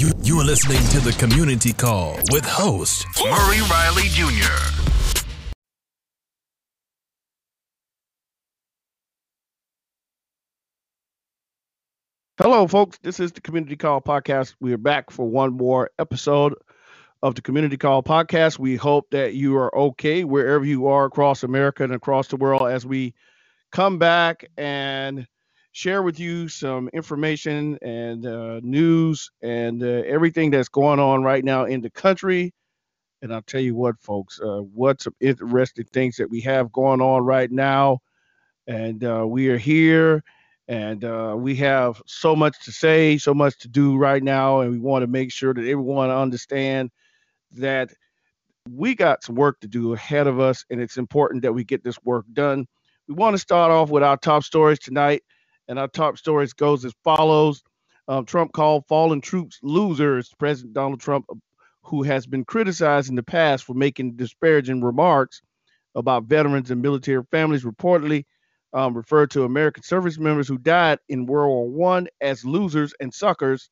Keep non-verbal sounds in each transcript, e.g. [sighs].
You, are listening to the Community Call with host Murray Riley Jr. Hello, folks. This is the Community Call Podcast. We are back for one more episode of the Community Call Podcast. We hope that you are okay wherever you are across America and across the world as we come back and share with you some information and uh, news and uh, everything that's going on right now in the country. And I'll tell you what, folks, uh, what some interesting things that we have going on right now. And uh, we are here and uh, we have so much to say, so much to do right now. And we want to make sure that everyone understand that we got some work to do ahead of us. And it's important that we get this work done. We want to start off with our top stories tonight. And our top stories goes as follows. Um, Trump called fallen troops losers. President Donald Trump, who has been criticized in the past for making disparaging remarks about veterans and military families, reportedly um, referred to American service members who died in World War One as losers and suckers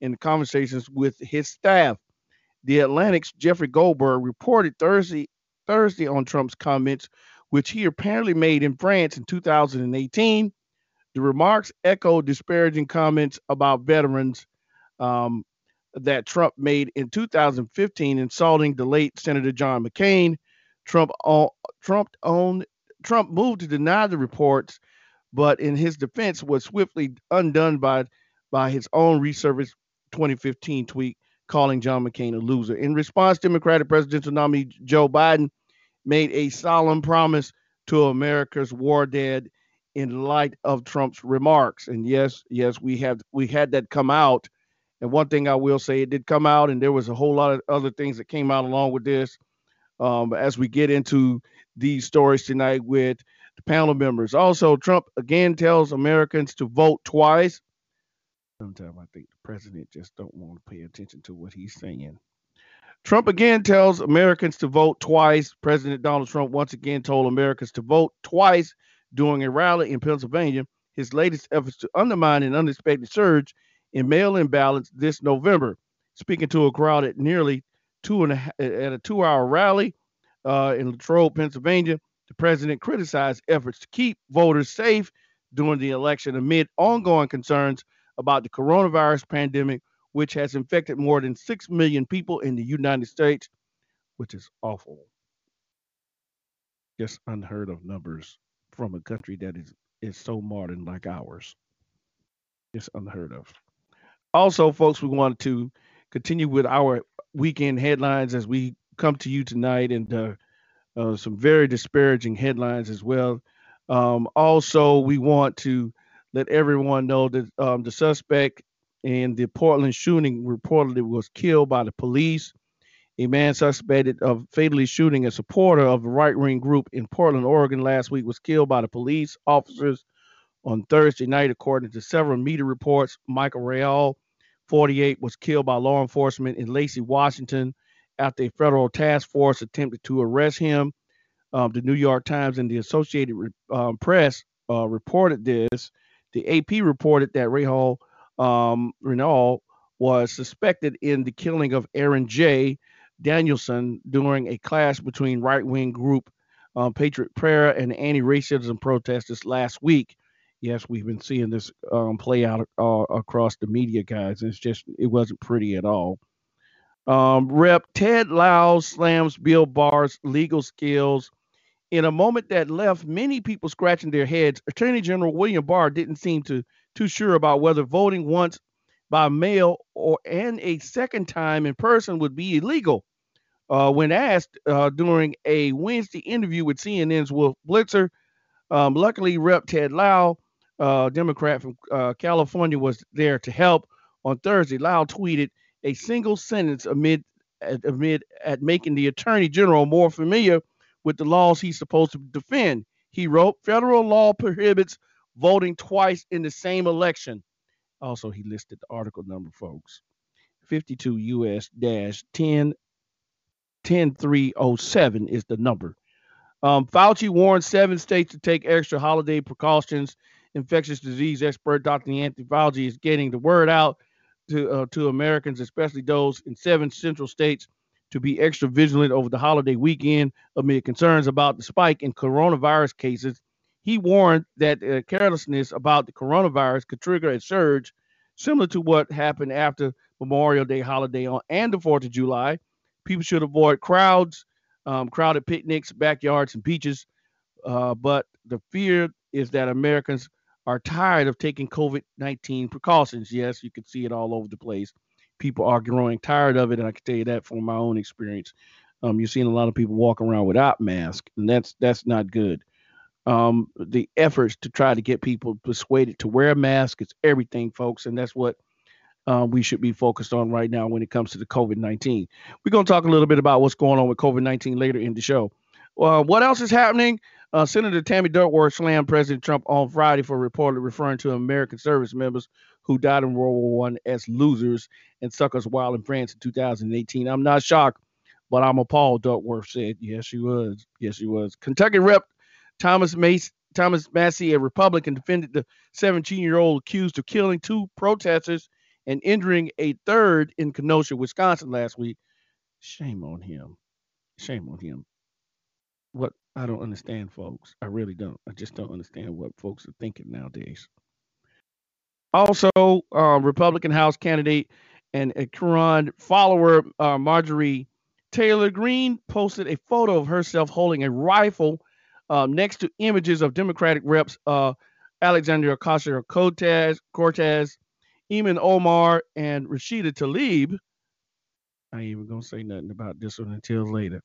in conversations with his staff. The Atlantic's Jeffrey Goldberg reported Thursday Thursday on Trump's comments, which he apparently made in France in 2018 the remarks echo disparaging comments about veterans um, that Trump made in 2015, insulting the late Senator John McCain. Trump, Trump Trump moved to deny the reports, but in his defense was swiftly undone by by his own resurfaced 2015 tweet calling John McCain a loser. In response, Democratic presidential nominee Joe Biden made a solemn promise to America's war dead in light of Trump's remarks. And yes, yes, we have we had that come out. And one thing I will say, it did come out, and there was a whole lot of other things that came out along with this. Um, as we get into these stories tonight with the panel members. Also, Trump again tells Americans to vote twice. Sometimes I think the president just don't want to pay attention to what he's saying. Trump again tells Americans to vote twice. President Donald Trump once again told Americans to vote twice during a rally in Pennsylvania, his latest efforts to undermine an unexpected surge in mail-in ballots this November. Speaking to a crowd at nearly two and a, at a two-hour rally uh, in Latrobe, Pennsylvania, the president criticized efforts to keep voters safe during the election amid ongoing concerns about the coronavirus pandemic, which has infected more than 6 million people in the United States, which is awful. Just unheard of numbers from a country that is is so modern like ours. It's unheard of. Also, folks, we wanted to continue with our weekend headlines as we come to you tonight, and uh, uh, some very disparaging headlines as well. Um, also, we want to let everyone know that um, the suspect in the Portland shooting reportedly was killed by the police. A man suspected of fatally shooting a supporter of the right wing group in Portland, Oregon last week was killed by the police officers on Thursday night, according to several media reports. Michael Real, 48, was killed by law enforcement in Lacey, Washington, after a federal task force attempted to arrest him. Um, the New York Times and the Associated um, Press uh, reported this. The AP reported that Rahal um, Renault was suspected in the killing of Aaron J. Danielson during a clash between right wing group um, Patriot Prayer and anti racism protesters last week. Yes, we've been seeing this um, play out uh, across the media, guys. It's just, it wasn't pretty at all. Um, Rep Ted Lieu slams Bill Barr's legal skills. In a moment that left many people scratching their heads, Attorney General William Barr didn't seem to too sure about whether voting once by mail or and a second time in person would be illegal. Uh, when asked uh, during a Wednesday interview with CNN's Wolf Blitzer, um, luckily Rep. Ted Lieu, uh, Democrat from uh, California, was there to help. On Thursday, Lieu tweeted a single sentence amid amid at making the Attorney General more familiar with the laws he's supposed to defend. He wrote, "Federal law prohibits voting twice in the same election." Also, he listed the article number, folks. 52 US 10 10307 is the number. Um, Fauci warned seven states to take extra holiday precautions. Infectious disease expert Dr. Anthony Fauci is getting the word out to uh, to Americans, especially those in seven central states, to be extra vigilant over the holiday weekend amid concerns about the spike in coronavirus cases. He warned that uh, carelessness about the coronavirus could trigger a surge similar to what happened after Memorial Day holiday on and the 4th of July. People should avoid crowds, um, crowded picnics, backyards, and beaches. Uh, but the fear is that Americans are tired of taking COVID 19 precautions. Yes, you can see it all over the place. People are growing tired of it, and I can tell you that from my own experience. Um, you're seeing a lot of people walk around without masks, and that's that's not good. Um, the efforts to try to get people persuaded to wear a mask is everything, folks, and that's what uh, we should be focused on right now when it comes to the COVID 19. We're going to talk a little bit about what's going on with COVID 19 later in the show. Uh, what else is happening? Uh, Senator Tammy Duckworth slammed President Trump on Friday for reportedly referring to American service members who died in World War One as losers and suckers while in France in 2018. I'm not shocked, but I'm appalled. Duckworth said, "Yes, she was. Yes, she was." Kentucky Rep. Thomas Mace, Thomas Massie, a Republican, defended the 17-year-old accused of killing two protesters and injuring a third in Kenosha, Wisconsin last week. Shame on him. Shame on him what I don't understand, folks. I really don't. I just don't understand what folks are thinking nowadays. Also, uh, Republican House candidate and a QAnon follower, uh, Marjorie Taylor Greene, posted a photo of herself holding a rifle uh, next to images of Democratic reps uh, Alexandria Ocasio Cortez, Cortez, Ilhan Omar, and Rashida Tlaib. I ain't even gonna say nothing about this one until later.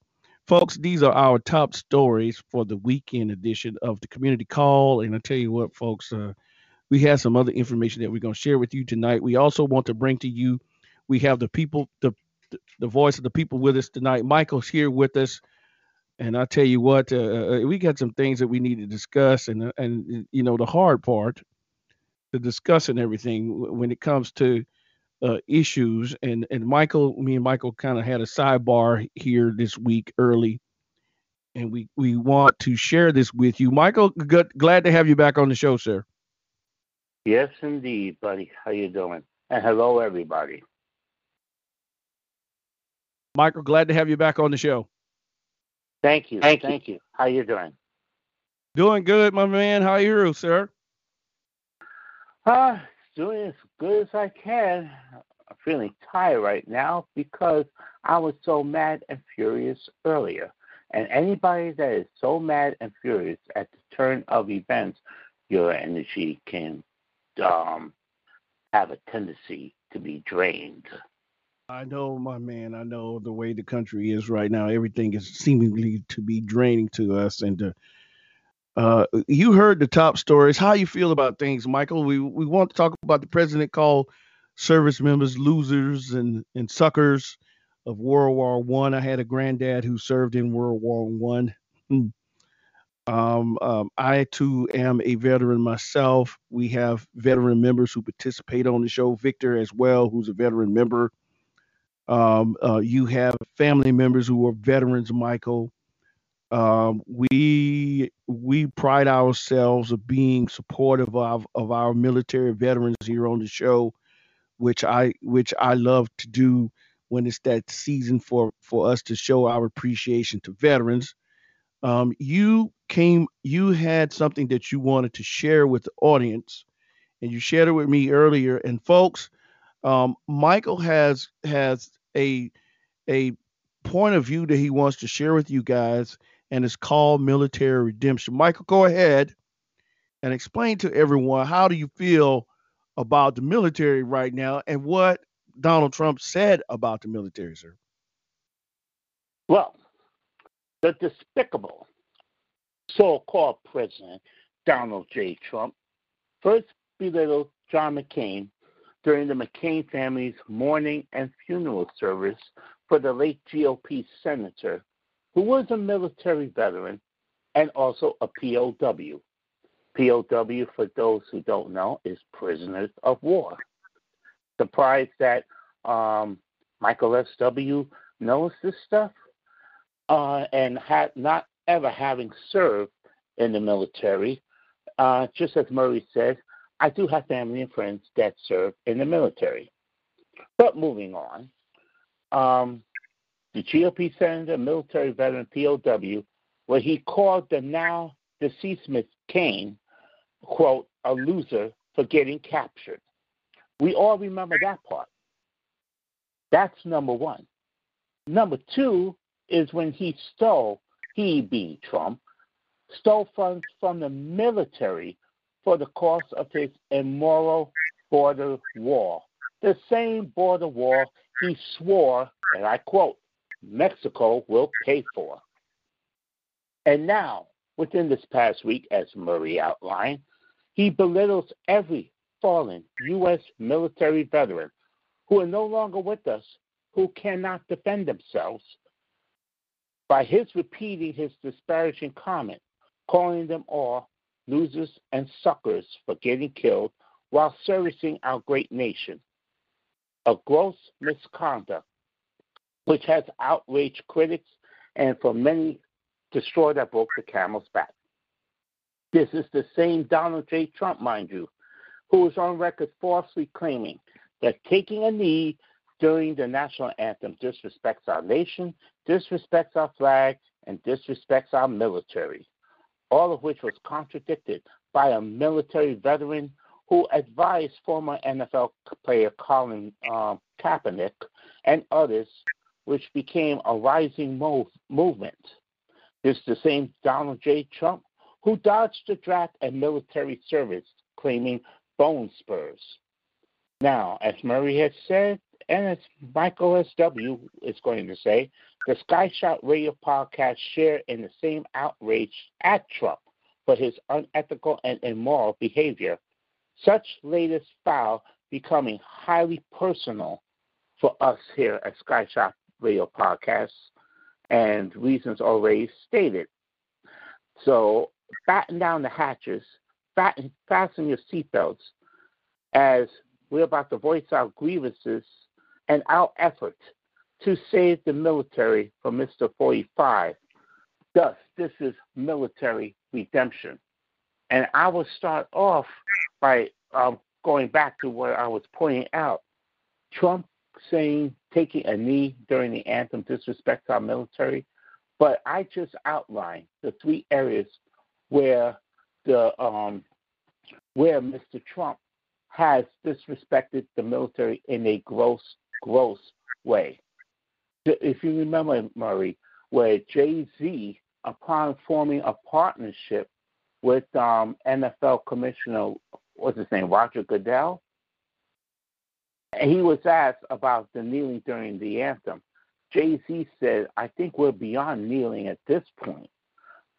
Folks, these are our top stories for the weekend edition of the community call. And I tell you what, folks, uh, we have some other information that we're going to share with you tonight. We also want to bring to you, we have the people, the the voice of the people with us tonight. Michael's here with us, and I tell you what, uh, uh we got some things that we need to discuss, and uh, and you know the hard part, the discussing everything when it comes to uh, issues. And and Michael, me and Michael kind of had a sidebar here this week early, and we we want to share this with you. Michael, good, glad to have you back on the show, sir. Yes, indeed, buddy. How you doing? And hello, everybody. Michael, glad to have you back on the show. Thank you. Thank, Thank you. you. How you doing? Doing good, my man. How are you, sir? Uh, doing as good as I can. I'm feeling tired right now because I was so mad and furious earlier. And anybody that is so mad and furious at the turn of events, your energy can um, have a tendency to be drained. I know, my man. I know the way the country is right now. Everything is seemingly to be draining to us, and to uh, you heard the top stories. How you feel about things, Michael? We we want to talk about the president called service members losers and and suckers of World War One. I. I had a granddad who served in World War One. Hmm. Um, um, I too am a veteran myself. We have veteran members who participate on the show. Victor as well, who's a veteran member. Um, uh, you have family members who are veterans, Michael. Um, we we pride ourselves of being supportive of of our military veterans here on the show, which I which I love to do when it's that season for for us to show our appreciation to veterans. Um, you came you had something that you wanted to share with the audience, and you shared it with me earlier. And folks, um, Michael has has a a point of view that he wants to share with you guys and it's called Military Redemption. Michael, go ahead and explain to everyone how do you feel about the military right now and what Donald Trump said about the military, sir. Well, the despicable so-called president Donald J. Trump first belittled John McCain during the McCain family's mourning and funeral service for the late GOP senator who was a military veteran and also a POW. POW, for those who don't know, is prisoners of war. Surprised that um, Michael S.W. knows this stuff uh, and had not ever having served in the military. Uh, just as Murray said, I do have family and friends that serve in the military. But moving on, um, the GOP senator, military veteran POW, where he called the now deceased McCain, quote, a loser for getting captured. We all remember that part. That's number one. Number two is when he stole, he being Trump, stole funds from the military for the cost of his immoral border wall. The same border wall he swore, and I quote, Mexico will pay for. And now, within this past week, as Murray outlined, he belittles every fallen U.S. military veteran who are no longer with us, who cannot defend themselves, by his repeating his disparaging comment, calling them all losers and suckers for getting killed while servicing our great nation. A gross misconduct which has outraged critics and for many destroyed that broke the camel's back. This is the same Donald J. Trump, mind you, who is on record falsely claiming that taking a knee during the national anthem disrespects our nation, disrespects our flag, and disrespects our military, all of which was contradicted by a military veteran who advised former NFL player Colin um, Kaepernick and others, which became a rising move, movement. It's the same Donald J. Trump who dodged the draft and military service, claiming bone spurs. Now, as Murray has said, and as Michael S.W. is going to say, the Sky Shot Radio podcast share in the same outrage at Trump for his unethical and immoral behavior. Such latest foul becoming highly personal for us here at Sky Shot Radio Podcast, and reasons already stated. So batten down the hatches, fasten your seatbelts, as we're about to voice our grievances and our effort to save the military from Mr. 45. Thus, this is military redemption. And I will start off by um, going back to what I was pointing out. Trump saying taking a knee during the anthem disrespects our military, but I just outlined the three areas where the um, where Mr. Trump has disrespected the military in a gross, gross way. If you remember, Murray, where Jay Z, upon forming a partnership with um, NFL Commissioner, what's his name, Roger Goodell, he was asked about the kneeling during the anthem. Jay Z said, I think we're beyond kneeling at this point.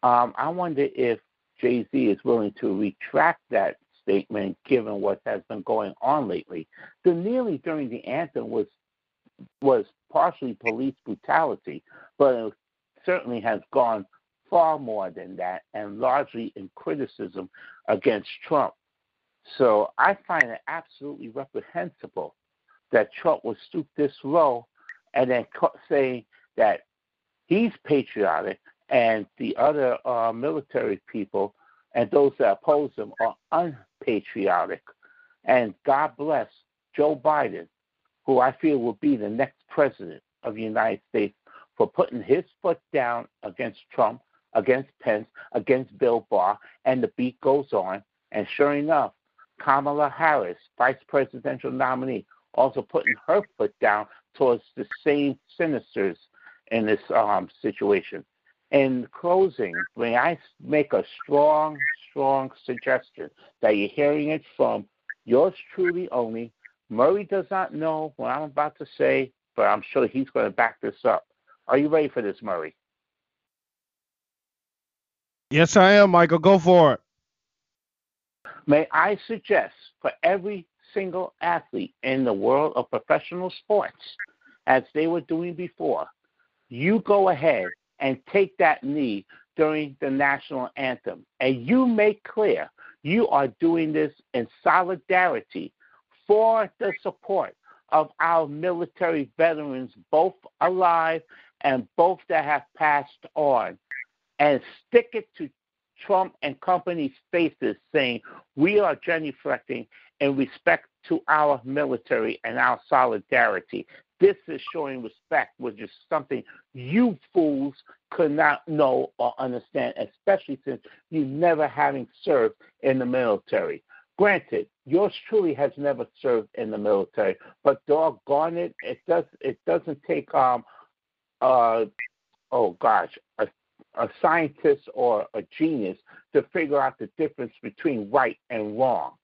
Um, I wonder if Jay Z is willing to retract that statement given what has been going on lately. The kneeling during the anthem was was partially police brutality, but it certainly has gone far more than that and largely in criticism against Trump. So I find it absolutely reprehensible that Trump would stoop this low and then say that he's patriotic and the other uh, military people and those that oppose him are unpatriotic. And God bless Joe Biden, who I feel will be the next president of the United States, for putting his foot down against Trump, against Pence, against Bill Barr, and the beat goes on. And sure enough, Kamala Harris, vice presidential nominee, also putting her foot down towards the same sinisters in this um, situation. In closing, may I make a strong, strong suggestion that you're hearing it from yours truly only. Murray does not know what I'm about to say, but I'm sure he's going to back this up. Are you ready for this, Murray? Yes, I am, Michael. Go for it. May I suggest for every single athlete in the world of professional sports, as they were doing before, you go ahead and take that knee during the national anthem. And you make clear you are doing this in solidarity for the support of our military veterans, both alive and both that have passed on. And stick it to Trump and company's faces saying we are genuflecting in respect to our military and our solidarity. This is showing respect, which is something you fools could not know or understand, especially since you never having served in the military. Granted, yours truly has never served in the military, but doggone it, it does it doesn't take um uh oh gosh a a scientist or a genius to figure out the difference between right and wrong.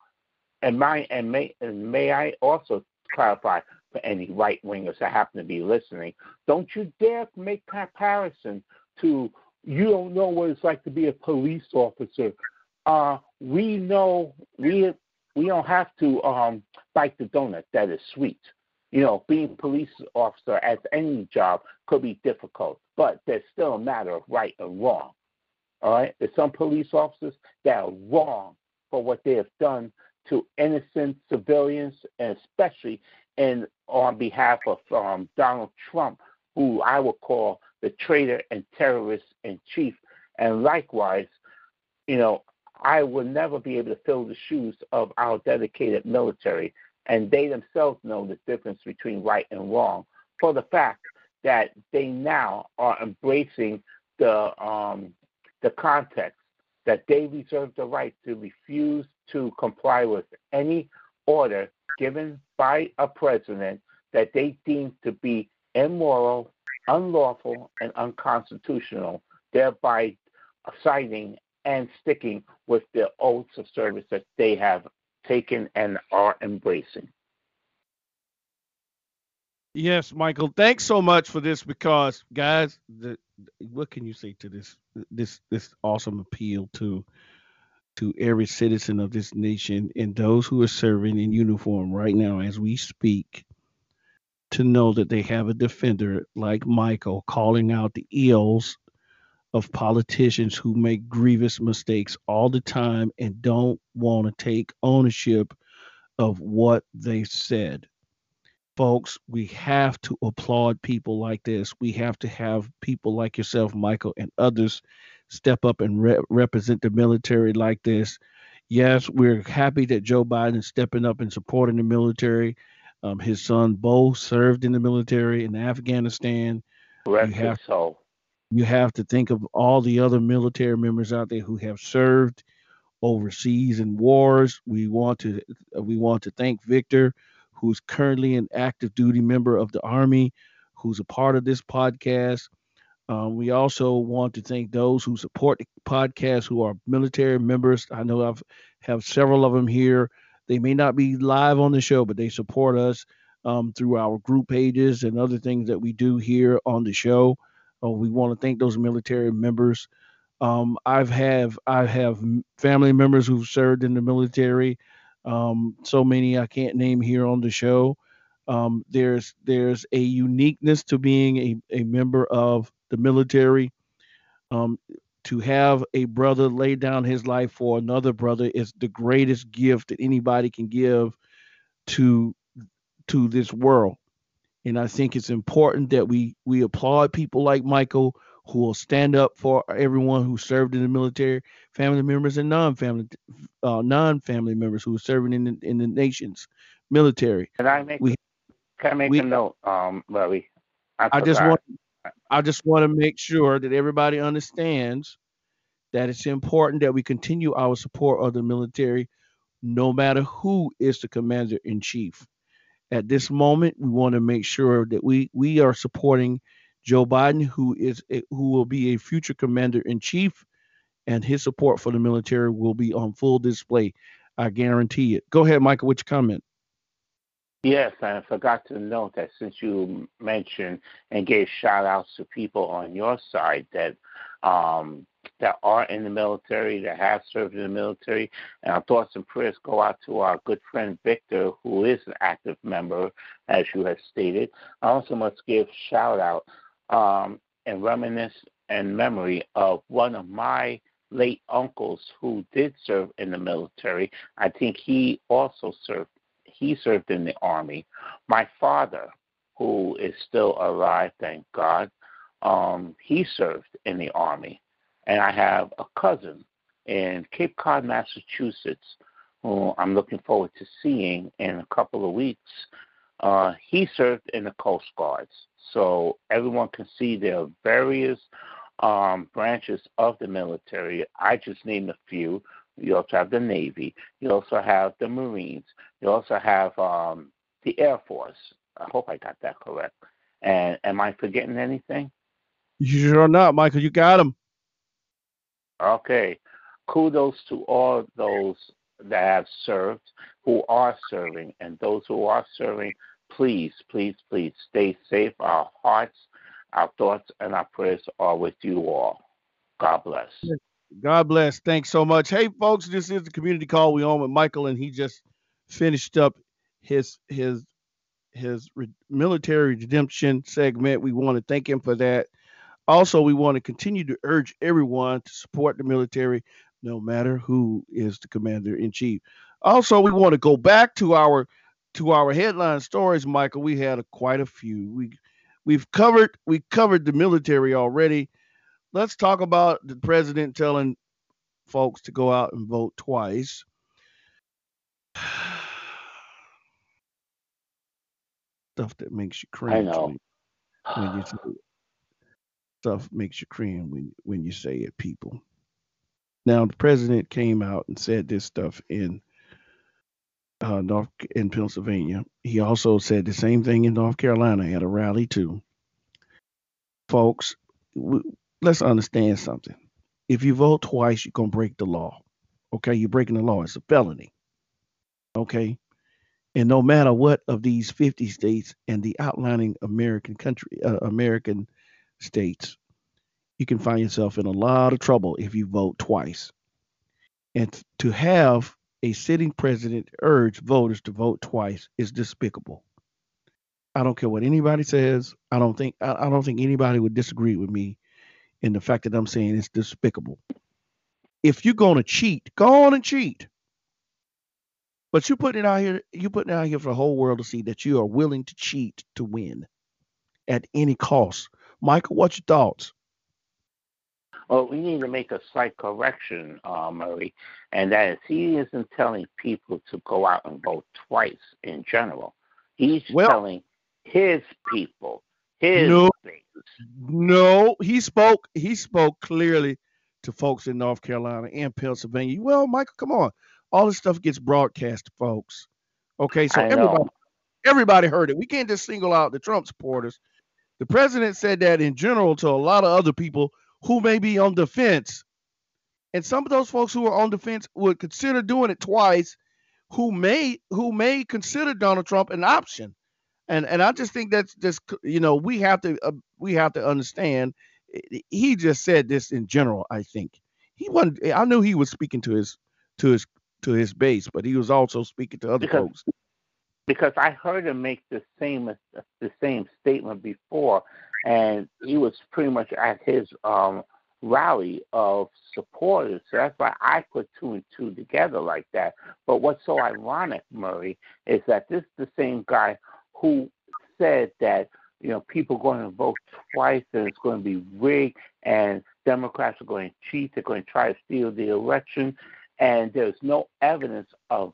And my and may and may I also clarify for any right wingers that happen to be listening, don't you dare make comparison to you don't know what it's like to be a police officer. Uh, we know we we don't have to um, bite the donut that is sweet. You know, being police officer as any job could be difficult, but there's still a matter of right and wrong. All right, there's some police officers that are wrong for what they have done to innocent civilians, and especially in on behalf of um, Donald Trump, who I would call the traitor and terrorist in chief. And likewise, you know, I will never be able to fill the shoes of our dedicated military, and they themselves know the difference between right and wrong for the fact that they now are embracing the um, the context that they reserve the right to refuse to comply with any order given by a president that they deem to be immoral, unlawful, and unconstitutional, thereby citing and sticking with the oaths of service that they have taken and are embracing. Yes, Michael. Thanks so much for this because, guys, the, what can you say to this this this awesome appeal to to every citizen of this nation and those who are serving in uniform right now as we speak to know that they have a defender like Michael calling out the ills of politicians who make grievous mistakes all the time and don't want to take ownership of what they said. Folks, we have to applaud people like this. We have to have people like yourself, Michael, and others step up and re- represent the military like this. Yes, we're happy that Joe Biden is stepping up and supporting the military. Um, his son Beau served in the military in Afghanistan. Rest you have, soul. You have to think of all the other military members out there who have served overseas in wars. We want to we want to thank Victor, who's currently an active duty member of the Army, who's a part of this podcast. Um, we also want to thank those who support the podcast who are military members. I know I've have several of them here. They may not be live on the show, but they support us um, through our group pages and other things that we do here on the show. Uh, we want to thank those military members. Um, I've have I have family members who've served in the military. Um, so many I can't name here on the show. Um, there's there's a uniqueness to being a, a member of the military. Um, to have a brother lay down his life for another brother is the greatest gift that anybody can give to to this world. And I think it's important that we we applaud people like Michael who will stand up for everyone who served in the military, family members and non-family uh, non-family members who are serving in the, in the nation's military. Can I make we, can I make we, a note, um, Larry? I, I just want I just want to make sure that everybody understands that it's important that we continue our support of the military, no matter who is the commander in chief. At this moment, we want to make sure that we we are supporting Joe Biden, who is a, who will be a future commander in chief, and his support for the military will be on full display. I guarantee it. Go ahead, Michael. Your comment? Yes, I forgot to note that since you mentioned and gave shout outs to people on your side that um, that are in the military, that have served in the military, and our thoughts and prayers go out to our good friend Victor, who is an active member, as you have stated. I also must give shout out um, and reminisce and memory of one of my late uncles who did serve in the military. I think he also served he served in the army. My father, who is still alive, thank God, um, he served in the army. And I have a cousin in Cape Cod, Massachusetts, who I'm looking forward to seeing in a couple of weeks, uh, he served in the Coast Guards. So everyone can see there are various um, branches of the military. I just named a few. You also have the Navy. You also have the Marines. You also have um, the Air Force. I hope I got that correct. And am I forgetting anything? You sure not, Michael. You got them. Okay. Kudos to all those that have served, who are serving, and those who are serving, please, please, please stay safe. Our hearts, our thoughts, and our prayers are with you all. God bless. God bless. Thanks so much. Hey, folks, this is the community call. We on with Michael, and he just finished up his his his re- military redemption segment. We want to thank him for that. Also, we want to continue to urge everyone to support the military, no matter who is the commander in chief. Also, we want to go back to our to our headline stories, Michael. We had a, quite a few. We we've covered we covered the military already. Let's talk about the president telling folks to go out and vote twice. [sighs] Stuff that makes you cringe. I know. When, you say stuff makes you cringe when when you say it, people. Now the president came out and said this stuff in uh, North in Pennsylvania. He also said the same thing in North Carolina at a rally too. Folks, we, let's understand something. If you vote twice, you're gonna break the law. Okay, you're breaking the law. It's a felony. Okay, and no matter what of these 50 states and the outlining American country, uh, American states, you can find yourself in a lot of trouble if you vote twice. And to have a sitting president urge voters to vote twice is despicable. I don't care what anybody says. I don't think I, I don't think anybody would disagree with me in the fact that I'm saying it's despicable. If you're gonna cheat, go on and cheat. But you putting it out here, you putting it out here for the whole world to see that you are willing to cheat to win at any cost. Michael, what's your thoughts? Well, we need to make a slight correction, uh, Murray, and that is he isn't telling people to go out and vote twice in general. He's Well- telling his people, his No. states. No, he spoke. He spoke clearly to folks in North Carolina and Pennsylvania. Well, Michael, come on. All this stuff gets broadcast to folks. Okay, so everybody everybody heard it. We can't just single out the Trump supporters. The president said that in general to a lot of other people who may be on the fence. And some of those folks who are on the fence would consider doing it twice, who may who may consider Donald Trump an option. And and I just think that's just you know we have to uh, we have to understand. eh, He just said this in general. I think he wasn't. I knew he was speaking to his to his to his base, but he was also speaking to other Because- folks. because I heard him make the same the same statement before, and he was pretty much at his um, rally of supporters. So that's why I put two and two together like that. But what's so ironic, Murray, is that this is the same guy who said that you know people are going to vote twice and it's going to be rigged and Democrats are going to cheat. They're going to try to steal the election, and there's no evidence of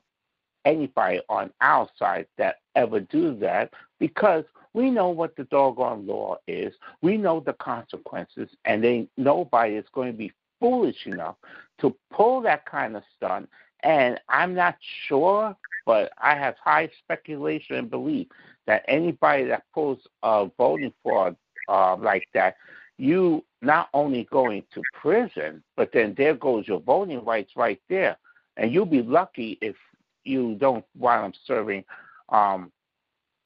anybody on our side that ever do that because we know what the doggone law is. We know the consequences, and they nobody is going to be foolish enough to pull that kind of stunt. And I'm not sure, but I have high speculation and belief that anybody that pulls uh, voting fraud uh, like that, you not only going to prison, but then there goes your voting rights right there. And you'll be lucky if you don't wind up serving um,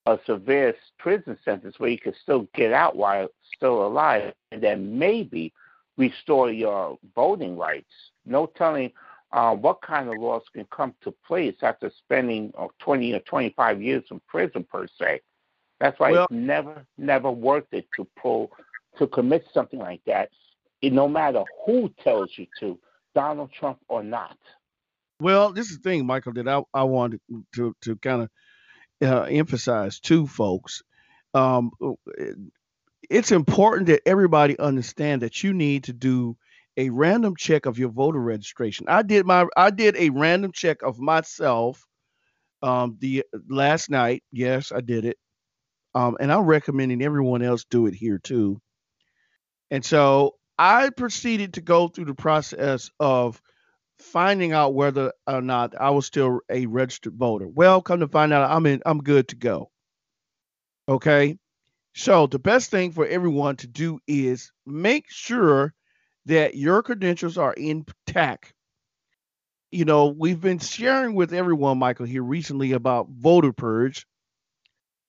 a severe prison sentence where you can still get out while still alive, and then maybe restore your voting rights. No telling uh, what kind of laws can come to place after spending uh, 20 or 25 years in prison per se. That's why Well- it's never, never worth it to pull to commit something like that, it- no matter who tells you to, Donald Trump or not. Well, this is the thing, Michael, that I, I wanted to to kind of uh, emphasize to folks. Um, it's important that everybody understand that you need to do a random check of your voter registration. I did my I did a random check of myself um the last night. Yes, I did it. Um, and I'm recommending everyone else do it here too. And so I proceeded to go through the process of finding out whether or not I was still a registered voter. Well, come to find out I'm in I'm good to go. Okay. So the best thing for everyone to do is make sure that your credentials are intact. You know, we've been sharing with everyone, Michael, here recently about voter purge.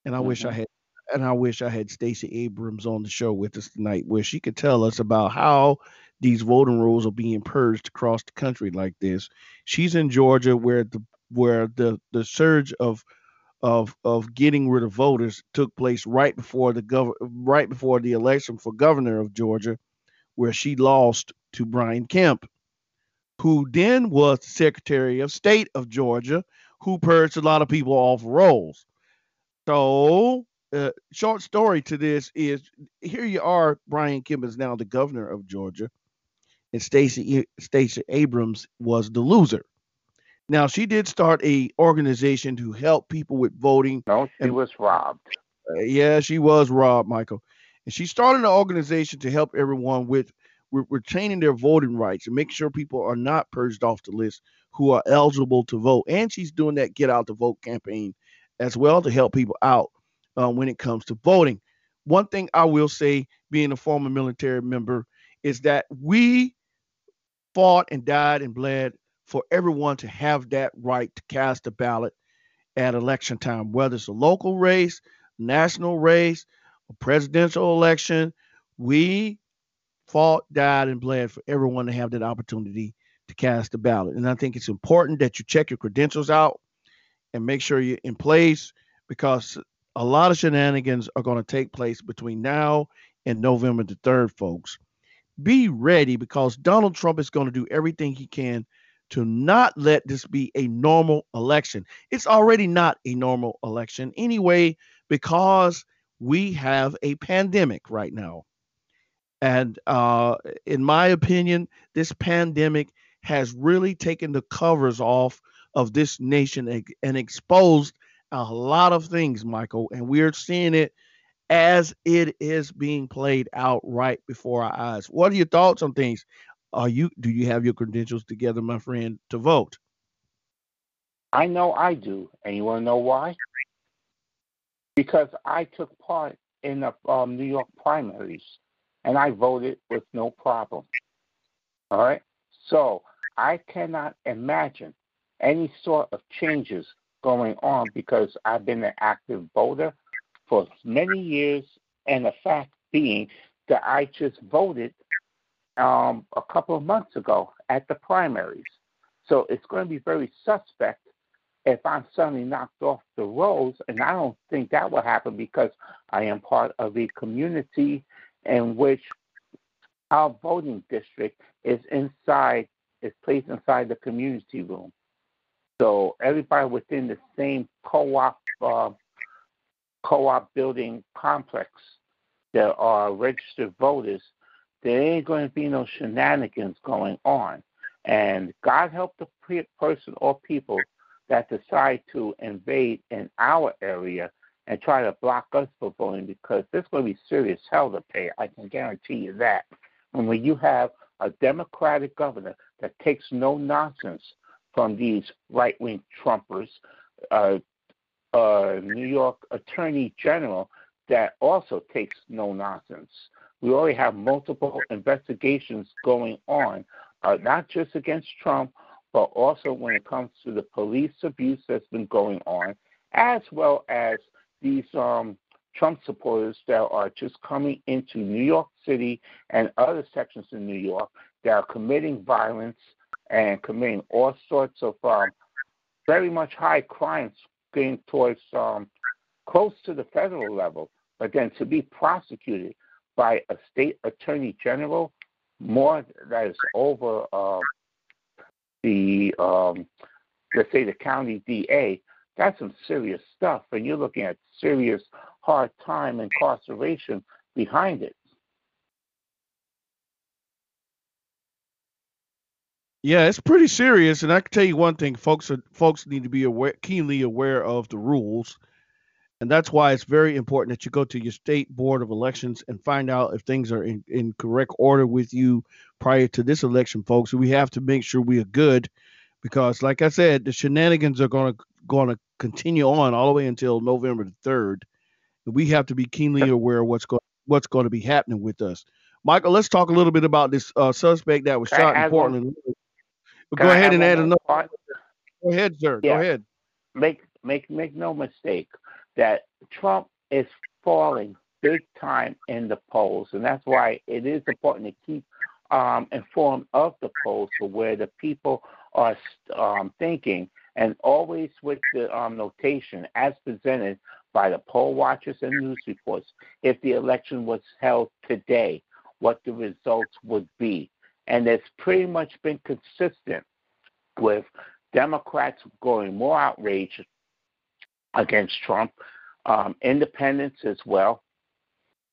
And I mm-hmm. wish I had and I wish I had Stacey Abrams on the show with us tonight, where she could tell us about how these voting rolls are being purged across the country like this. She's in Georgia, where the where the the surge of of of getting rid of voters took place right before the gov right before the election for governor of Georgia, where she lost to Brian Kemp, who then was Secretary of State of Georgia, who purged a lot of people off rolls. So uh, short story to this is here you are. Brian Kemp is now the governor of Georgia, and Stacey Stacey Abrams was the loser. Now she did start a organization to help people with voting. No, she and, was robbed. Uh, yeah, she was robbed, Michael. And she started an organization to help everyone with re- retaining their voting rights and make sure people are not purged off the list who are eligible to vote. And she's doing that Get Out the Vote campaign as well to help people out uh, when it comes to voting. One thing I will say, being a former military member, is that we fought and died and bled for everyone to have that right to cast a ballot at election time, whether it's a local race, national race, a presidential election. We fought, died, and bled for everyone to have that opportunity to cast a ballot. And I think it's important that you check your credentials out and make sure you're in place because a lot of shenanigans are going to take place between now and November the 3rd, folks. Be ready because Donald Trump is going to do everything he can to not let this be a normal election. It's already not a normal election anyway, because we have a pandemic right now. And uh, in my opinion, this pandemic has really taken the covers off of this nation and exposed a lot of things, Michael, and we're seeing it as it is being played out right before our eyes. What are your thoughts on things? Are you do you have your credentials together, my friend, to vote? I know I do, and you want to know why? Because I took part in the um, New York primaries, and I voted with no problem. All right, so I cannot imagine any sort of changes going on because I've been an active voter for many years, and the fact being that I just voted um, a couple of months ago at the primaries. So it's going to be very suspect if I'm suddenly knocked off the rolls, and I don't think that will happen because I am part of a community in which our voting district is inside, is placed inside the community room. So everybody within the same co-op uh, co-op building complex that are registered voters, there ain't going to be no shenanigans going on. And God help the person or people that decide to invade in our area and try to block us from voting because there's going to be serious hell to pay. I can guarantee you that. And when you have a Democratic governor that takes no nonsense from these right wing Trumpers, uh, uh, New York Attorney General that also takes no nonsense. We already have multiple investigations going on, uh, not just against Trump, but also when it comes to the police abuse that's been going on, as well as these um, Trump supporters that are just coming into New York City and other sections in New York that are committing violence and committing all sorts of um, very much high crimes getting towards um, close to the federal level, but then to be prosecuted by a state attorney general, more that is over uh, the um, let's say the county DA. That's some serious stuff, and you're looking at serious hard time incarceration behind it. Yeah, it's pretty serious, and I can tell you one thing: folks are, folks need to be aware, keenly aware of the rules, and that's why it's very important that you go to your state board of elections and find out if things are in, in correct order with you prior to this election, folks. We have to make sure we are good, because, like I said, the shenanigans are going to going to continue on all the way until November the third. We have to be keenly aware of what's going what's going to be happening with us. Michael, let's talk a little bit about this uh, suspect that was shot in Portland. Go ahead and add another. Go ahead, sir. Yeah. Go ahead. Make make make no mistake that Trump is falling big time in the polls, and that's why it is important to keep um, informed of the polls for where the people are um, thinking, and always with the um, notation as presented by the poll watchers and news reports. If the election was held today, what the results would be. And it's pretty much been consistent with Democrats going more outraged against Trump, um, independents as well,